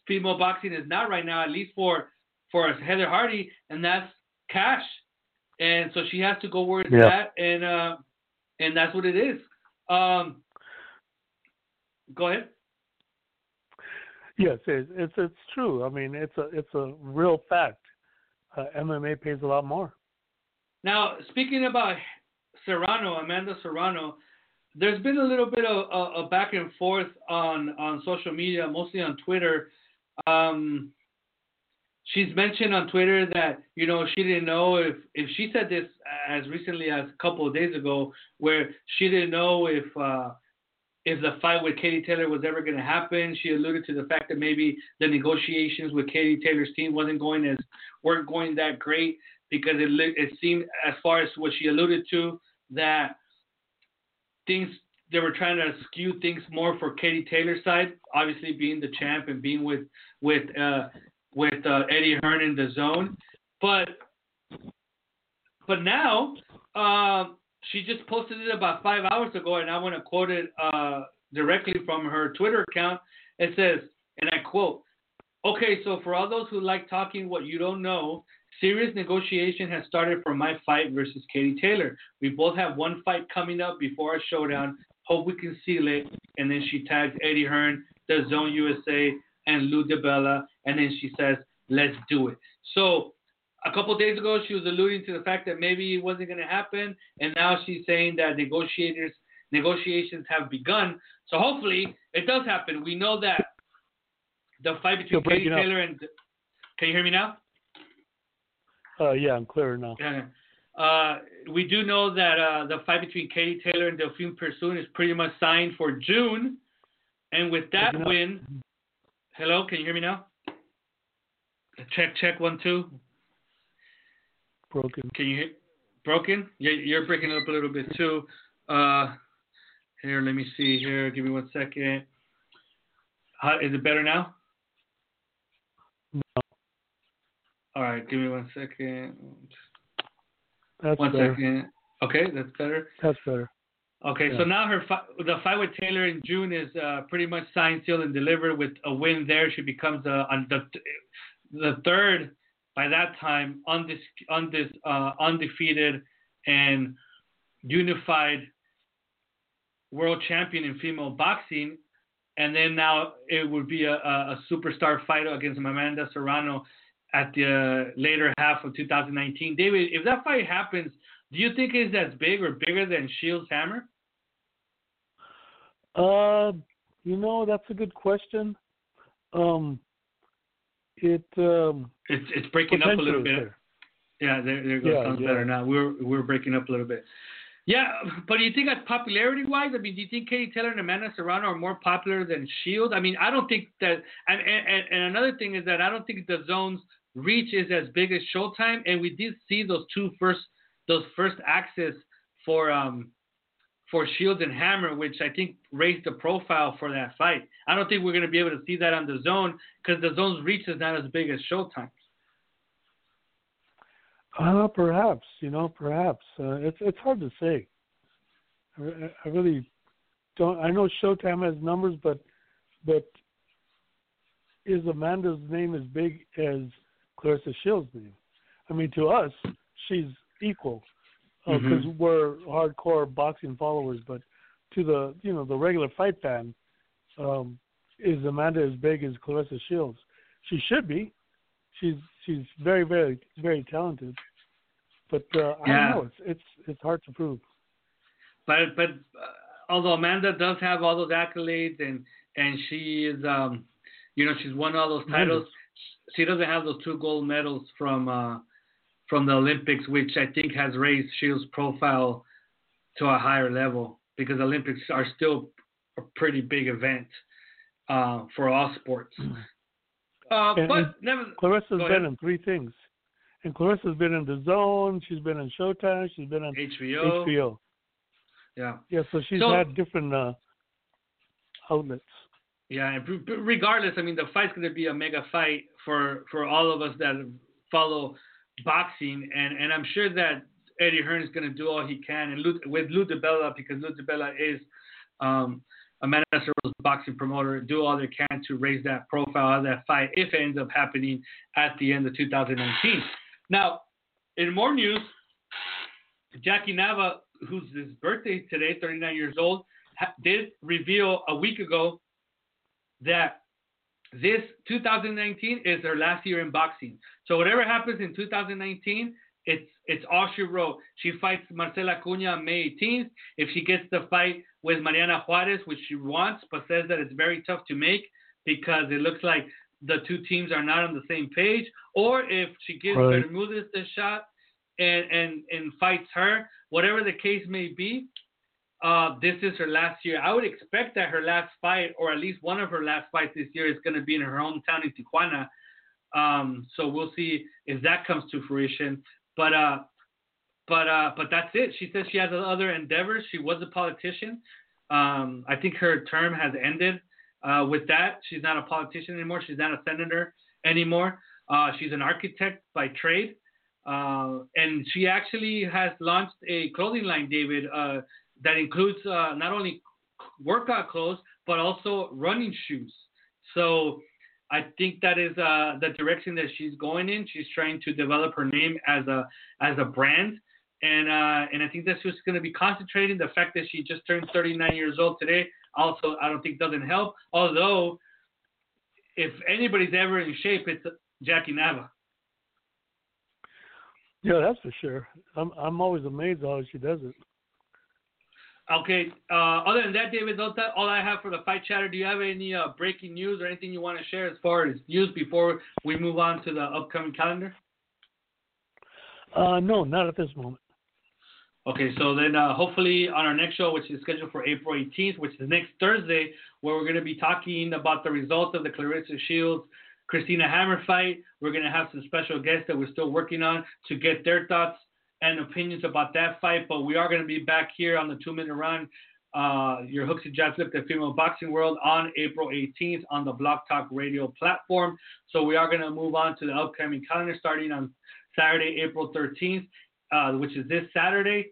female boxing is not right now, at least for for Heather Hardy, and that's cash. And so she has to go where it's Yeah. at, and uh, and that's what it is. Um, go ahead. Yes, it's it's, it's true. I mean, it's a it's a real fact. Uh, MMA pays a lot more. Now, speaking about Serrano, Amanda Serrano, there's been a little bit of a, a back and forth on, on social media, mostly on Twitter. Um, she's mentioned on Twitter that you know she didn't know if if she said this as recently as a couple of days ago, where she didn't know if uh, if the fight with Katie Taylor was ever going to happen. She alluded to the fact that maybe the negotiations with Katie Taylor's team wasn't going as weren't going that great because it it seemed as far as what she alluded to that things they were trying to skew things more for Katie Taylor's side, obviously being the champ and being with with uh, with uh, Eddie Hearn in DAZN, but but now uh, she just posted it about five hours ago, and I want to quote it uh, directly from her Twitter account. It says, and I quote, "Okay, so for all those who like talking what you don't know, serious negotiation has started for my fight versus Katie Taylor. We both have one fight coming up before our showdown. Hope we can seal it." And then she tags Eddie Hearn, DAZN USA, and Lou DiBella, and then she says, "Let's do it." So a couple of days ago, she was alluding to the fact that maybe it wasn't going to happen, and now she's saying that negotiators negotiations have begun. So hopefully it does happen. We know that the fight between Katie breaking up. Taylor and can you hear me now? Uh, yeah, I'm clear now. Yeah. Uh, we do know that uh, the fight between Katie Taylor and Delphine Persoon is pretty much signed for June, and with that win, hello, can you hear me now? Check, check, one, two. Broken. Can you hear? Broken? Yeah, you're breaking up a little bit too. Uh, here, let me see here. Give me one second. How, is it better now? No. All right, give me one second. That's One better. second. Okay, that's better. That's better. Okay, so now her fi- the fight with Taylor in June is uh, pretty much signed, sealed, and delivered. With a win there, she becomes uh, on the the third by that time undis- undis- uh, undefeated and unified world champion in female boxing. And then now it would be a, a, a superstar fight against Amanda Serrano at the later half of 2019. David, if that fight happens, do you think it's as big or bigger than Shields Hammer? Uh, you know, that's a good question. Um, it um, It's it's breaking up a little bit. is Yeah, there, there goes. Yeah, Sounds yeah. better now. We're we're breaking up a little bit. Yeah, but do you think that popularity wise, I mean, do you think Katie Taylor and Amanda Serrano are more popular than Shield? I mean, I don't think that. And and, and another thing is that I don't think DAZN's reach is as big as Showtime, and we did see those two first those first access for um for Shields and Hammer, which I think raised the profile for that fight. I don't think we're going to be able to see that on DAZN because DAZN's reach is not as big as Showtime. Uh, perhaps, you know, perhaps. Uh, it's it's hard to say. I, I really don't. I know Showtime has numbers, but but is Amanda's name as big as Claressa Shields' name? I mean, to us, she's equal because Mhm. we're hardcore boxing followers. But to the you know the regular fight fan, um, is Amanda as big as Claressa Shields? She should be. She's she's very very very talented. But uh, I Yeah. don't know. It's it's it's hard to prove. but but uh, although Amanda does have all those accolades and and she is um you know she's won all those titles, she doesn't have those two gold medals from uh from the Olympics, which I think has raised Shields' profile to a higher level because Olympics are still a pretty big event uh, for all sports. Uh, And- but and never, Claressa's been in three things, and Claressa's been in DAZN. She's been in Showtime. She's been on HBO, HBO. yeah. Yeah, so she's So- had different uh, outlets. Yeah, and regardless, I mean, the fight's going to be a mega fight for for all of us that follow boxing, and and I'm sure that Eddie Hearn is going to do all he can, and Lou, with Lou DiBella because Lou DiBella is um, Amanda Serrano's boxing promoter, do all they can to raise that profile of that fight if it ends up happening at the end of 2019. Now, in more news, Jackie Nava, whose his birthday today, 39 years old, ha- did reveal a week ago that this 2019 is her last year in boxing. So whatever happens in 2019, it's it's all she wrote. She fights Marcela Cunha on May 18th. If she gets the fight with Mariana Juarez, which she wants, but says that it's very tough to make because it looks like the two teams are not on the same page, or if she gives Right. Bermudez the shot and and and fights her, whatever the case may be, uh, this is her last year. I would expect that her last fight, or at least one of her last fights this year, is going to be in her hometown in Tijuana. Um, so we'll see if that comes to fruition. But uh, but uh, but that's it. She says she has other endeavors. She was a politician. Um, I think her term has ended. Uh, with that, she's not a politician anymore. She's not a senator anymore. Uh, she's an architect by trade. Uh, and she actually has launched a clothing line, David, uh, that includes uh, not only workout clothes but also running shoes. So I think that is uh, the direction that she's going in. She's trying to develop her name as a as a brand, and uh, and I think that's just going to be concentrating. The fact that she just turned 39 years old today also I don't think doesn't help. Although if anybody's ever in shape, it's Jackie Nava. Yeah, that's for sure. I'm I'm always amazed how she does it. Okay. Uh, other than that, David, that's all I have for the fight chatter. Do you have any uh, breaking news or anything you want to share as far as news before we move on to the upcoming calendar? Uh, no, not at this moment. Okay, so then uh, hopefully on our next show, which is scheduled for April 18th, which is next Thursday, where we're going to be talking about the results of the Claressa Shields Christina Hammer fight. We're going to have some special guests that we're still working on to get their thoughts and opinions about that fight. But we are going to be back here on the two minute round, uh, your hooks and jabs lift the female boxing world on April 18th on the Blog Talk Radio platform. So we are going to move on to the upcoming calendar starting on Saturday, April 13th, uh, which is this Saturday.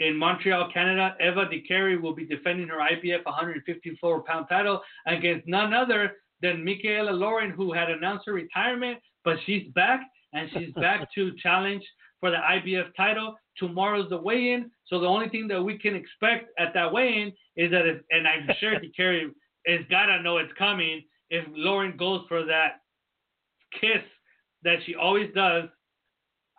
In Montreal, Canada, Eva Dicaire will be defending her IBF 154 pound title against none other than Mikaela Lauren, who had announced her retirement, but she's back and she's back to challenge for the IBF title. Tomorrow's the weigh-in, so the only thing that we can expect at that weigh-in is that, if, and I'm sure Dicaire has gotta know it's coming. If Lauren goes for that kiss that she always does,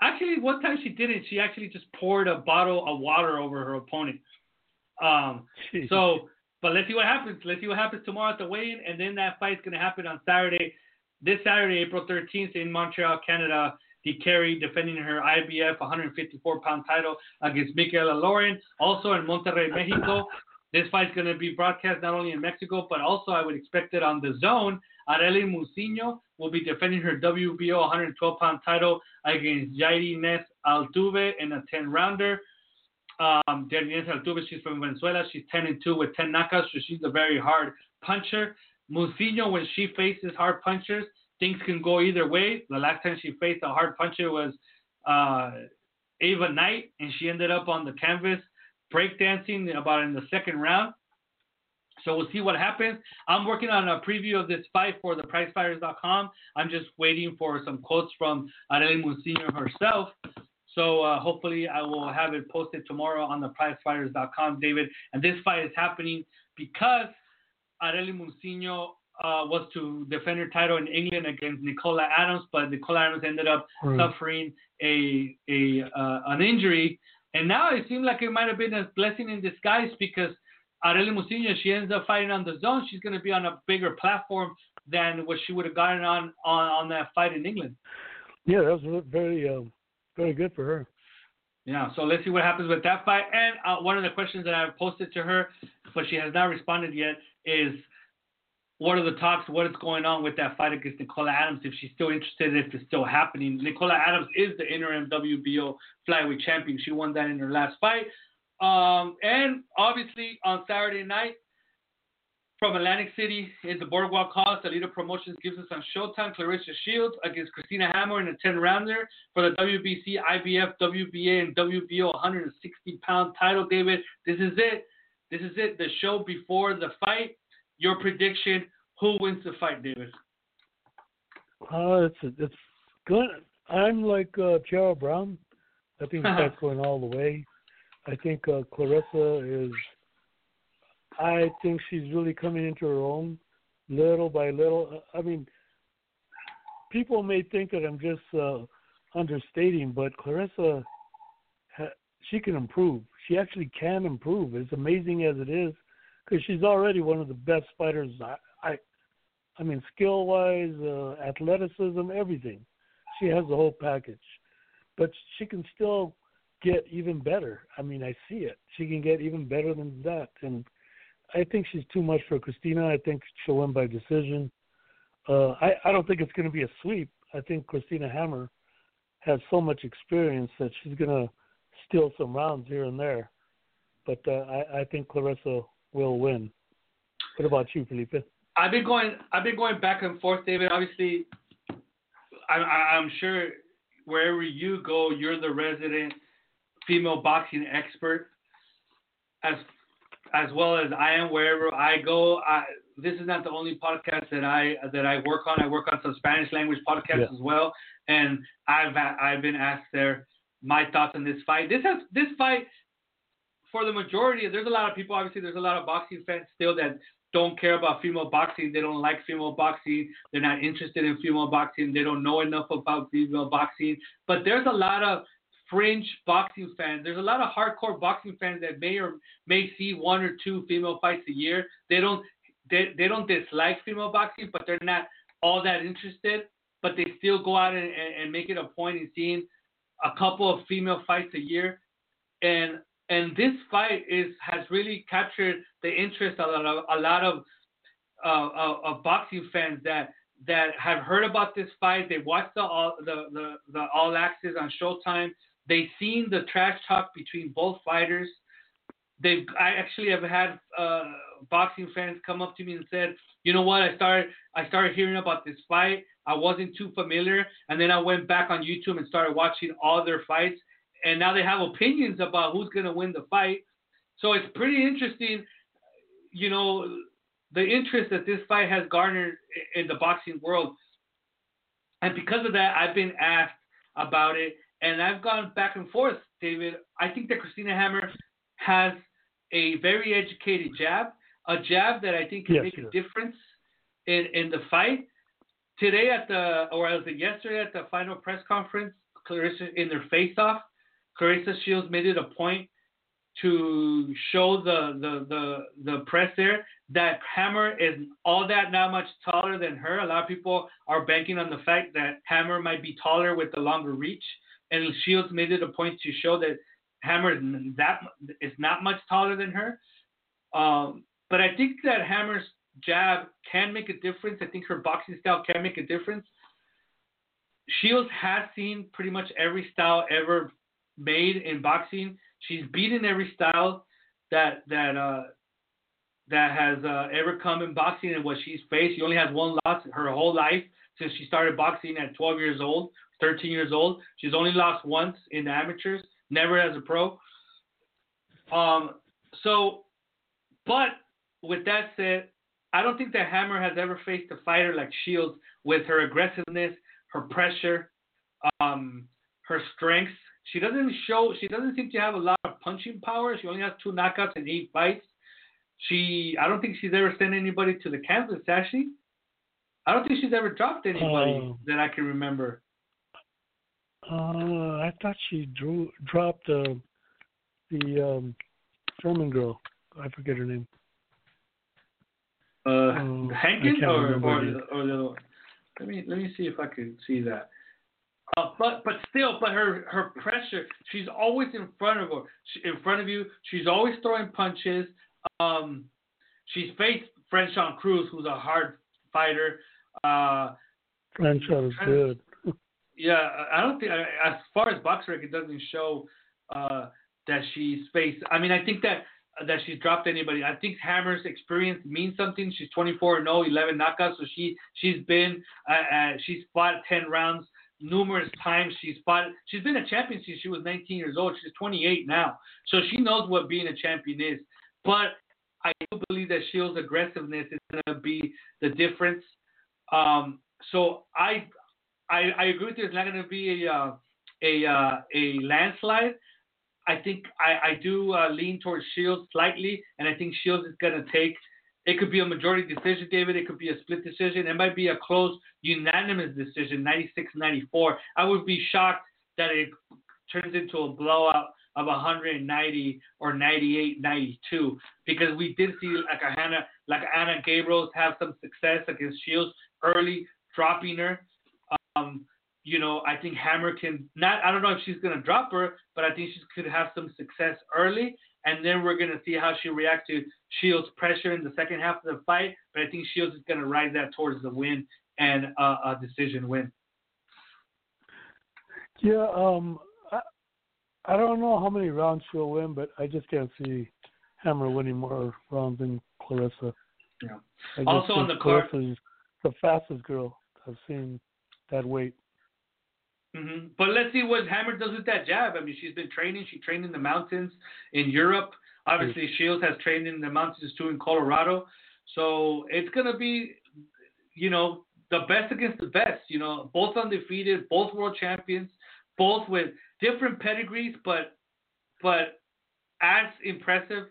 actually one time she didn't. She actually just poured a bottle of water over her opponent. Um, so, but let's see what happens. Let's see what happens tomorrow at the weigh-in, and then that fight's gonna happen on Saturday, this Saturday, April 13th in Montreal, Canada. Dicaire defending her IBF 154 pound title against Mikaela Lauren. Also in Monterrey, Mexico. This fight's going to be broadcast not only in Mexico, but also I would expect it on DAZN. Arely Mucino will be defending her WBO 112 pound title against Jairi Nes Altuve in a 10 rounder. Um, Jairi Nes Altuve, she's from Venezuela. She's 10 and 2 with 10 knockouts, so she's a very hard puncher. Mucino, when she faces hard punchers, things can go either way. The last time she faced a hard puncher was uh, Ava Knight, and she ended up on the canvas breakdancing about in the second round. So we'll see what happens. I'm working on a preview of this fight for the PriceFighters.com. I'm just waiting for some quotes from Arely Mucino herself. So uh, hopefully I will have it posted tomorrow on the PriceFighters.com, David. And this fight is happening because Arely Mucino uh, was to defend her title in England against Nicola Adams, but Nicola Adams ended up Right. suffering a a uh, an injury, and now it seemed like it might have been a blessing in disguise because Arely Mucino, she ends up fighting on DAZN. She's going to be on a bigger platform than what she would have gotten on on, on that fight in England. Yeah, that was very, um, very good for her. Yeah, so let's see what happens with that fight. And uh, one of the questions that I've posted to her, but she has not responded yet, is what are the talks? What is going on with that fight against Nicola Adams? If she's still interested, if it's still happening. Nicola Adams is the interim WBO flyweight champion. She won that in her last fight. Um, and obviously on Saturday night from Atlantic City in the Boardwalk Hall, Salita Promotions gives us on Showtime Claressa Shields against Christina Hammer in a 10 rounder for the WBC, IBF, WBA, and WBO 160 pound title. David, this is it. This is it. The show before the fight. Your prediction: Who wins the fight, David? Uh, it's it's good. I'm like uh, Brown. I think that's going all the way. I think uh, Claressa is. I think she's really coming into her own, little by little. I mean, people may think that I'm just uh, understating, but Claressa, she can improve. She actually can improve. As amazing as it is, because she's already one of the best fighters. I, I, I mean, skill wise, uh, athleticism, everything. She has the whole package, but she can still get even better. I mean, I see it. She can get even better than that, and I think she's too much for Christina. I think she'll win by decision. Uh, I, I don't think it's going to be a sweep. I think Christina Hammer has so much experience that she's going to steal some rounds here and there. But uh, I, I think Claressa will win. What about you, Felipe? I've been going. I've been going back and forth, David. Obviously, I'm, I'm sure wherever you go, you're the resident female boxing expert, as as well as I am wherever I go. I, this is not the only podcast that I that I work on. I work on some Spanish language podcasts Yeah. as well, and I've I've been asked there my thoughts on this fight. This has this fight for the majority. There's a lot of people. Obviously, there's a lot of boxing fans still that don't care about female boxing. They don't like female boxing. They're not interested in female boxing. They don't know enough about female boxing. But there's a lot of fringe boxing fans. There's a lot of hardcore boxing fans that may or may see one or two female fights a year. They don't they, they don't dislike female boxing, but they're not all that interested. But they still go out and, and, and make it a point in seeing a couple of female fights a year. And and this fight is has really captured the interest of a lot of, a lot of uh, of, of boxing fans that that have heard about this fight. They watched the all the, the, the All Access on Showtime. They've seen the trash talk between both fighters. They've I actually have had uh, boxing fans come up to me and said, you know what, I started I started hearing about this fight. I wasn't too familiar, and then I went back on YouTube and started watching all their fights, and now they have opinions about who's gonna win the fight. So it's pretty interesting, you know, the interest that this fight has garnered in the boxing world. And because of that, I've been asked about it, and I've gone back and forth, David. I think that Christina Hammer has a very educated jab, a jab that I think can Yes, make a difference in, in the fight. Today at the, or was it yesterday at the final press conference, Claressa in their face-off, Claressa Shields made it a point to show the, the, the, the press there that Hammer is all that not much taller than her. A lot of people are banking on the fact that Hammer might be taller with the longer reach, and Shields made it a point to show that Hammer that is not much taller than her. Um, but I think that Hammer's jab can make a difference. I think her boxing style can make a difference. Shields has seen pretty much every style ever made in boxing. She's beaten every style that that uh, that has uh, ever come in boxing and what she's faced. She only has one loss her whole life since she started boxing at 12 years old, 13 years old. She's only lost once in the amateurs, never as a pro. Um, so, but with that said, I don't think that Hammer has ever faced a fighter like Shields with her aggressiveness, her pressure, um, her strength. She doesn't show. She doesn't seem to have a lot of punching power. She only has two knockouts in eight fights. She. I don't think she's ever sent anybody to the canvas, she? I don't think she's ever dropped anybody Oh. that I can remember. Uh, I thought she drew dropped uh, the um, German girl. I forget her name. Uh, Oh, Hankin or remember or, the- or the other one. Let me let me see if I can see that. Uh, but but still, but her her pressure. She's always in front of her, she, in front of you. She's always throwing punches. Um, she's faced Franchon Crews, who's a hard fighter. Uh, Franchon is good. Yeah, I- don't think as far as box record, doesn't show uh, that she's faced. I mean, I think that that she's dropped anybody. I think Hammer's experience means something. She's 24 and 0, 11 knockouts. So she she's been uh, uh, she's fought 10 rounds numerous times. She's fought. She's been a champion since she was 19 years old. She's 28 now, so she knows what being a champion is. But I do believe that Shields' aggressiveness is going to be the difference. Um, so I, I I agree with you. It's not going to be a uh, a uh, a landslide. I think I, I do uh, lean towards Shields slightly, and I think Shields is going to take. It could be a majority decision, David. It could be a split decision. It might be a close, unanimous decision, 96-94. I would be shocked that it turns into a blowout of 190 or 98-92 because we did see like a Hannah, like Anna Gabriels have some success against Shields early, dropping her. Um, you know, I think Hammer can not. I don't know if she's gonna drop her, but I think she could have some success early, and then we're gonna see how she reacts to Shields' pressure in the second half of the fight. But I think Shields is gonna ride that towards the win and uh, a decision win. Yeah, um, I, I don't know how many rounds she'll win, but I just can't see Hammer winning more rounds than Claressa. Yeah. I Also on the card- Claressa's the fastest girl I've seen that weight. hmm But let's see what Hammer does with that jab. I mean, she's been training. She trained in the mountains in Europe. Obviously, Shields has trained in the mountains too in Colorado. So it's gonna be, you know, the best against the best. You know, both undefeated, both world champions, both with different pedigrees, but but as impressive,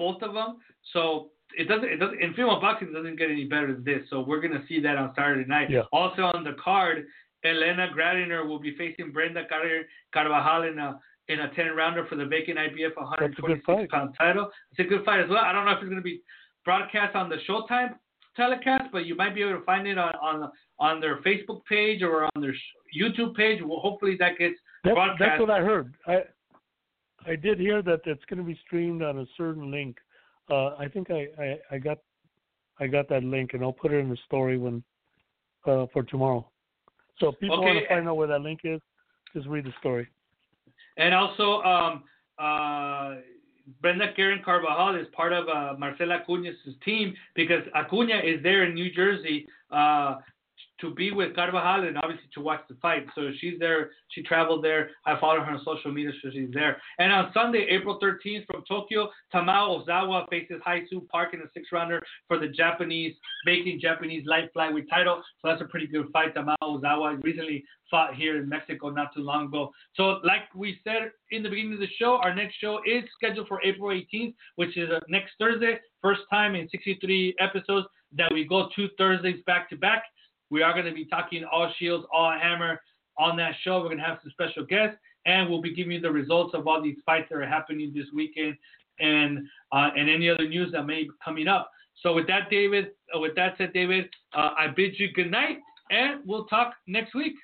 both of them. So it doesn't. It doesn't. In female boxing, it doesn't get any better than this. So we're gonna see that on Saturday night. Yeah. Also on the card, Elena Gradinar will be facing Brenda Car- Carabajal in a in a 10 rounder for the vacant IBF That's a good 126 fight. title. It's a good fight as well. I don't know if it's going to be broadcast on the Showtime telecast, but you might be able to find it on on, on their Facebook page or on their YouTube page. Well, hopefully that gets That's, broadcast. that's what I heard. I I did hear that it's going to be streamed on a certain link. Uh, I think I, I, I got I got that link, and I'll put it in the story when uh, for tomorrow. So if people Okay. want to find out where that link is, just read the story. And also, um, uh, Brenda Karen Carabajal is part of uh, Marcela Acuña's team because Acuña is there in New Jersey uh, to be with Carabajal and obviously to watch the fight. So she's there. She traveled there. I follow her on social media, so she's there. And on Sunday, April 13th, from Tokyo, Tamao Ozawa faces Haisu Park in a six-rounder for the Japanese vacant Japanese light flyweight title. So that's a pretty good fight. Tamao Ozawa recently fought here in Mexico not too long ago. So, like we said in the beginning of the show, our next show is scheduled for April 18th, which is uh, next Thursday. First time in 63 episodes that we go two Thursdays back to back. We are going to be talking all shields, all hammer on that show. We're going to have some special guests, and we'll be giving you the results of all these fights that are happening this weekend, and uh, and any other news that may be coming up. So with that, David, uh, with that said, David, uh, I bid you good night, and we'll talk next week.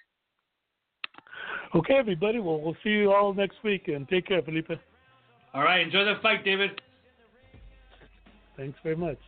Okay, everybody. Well, we'll see you all next week, and take care, Felipe. All right, enjoy the fight, David. Thanks very much.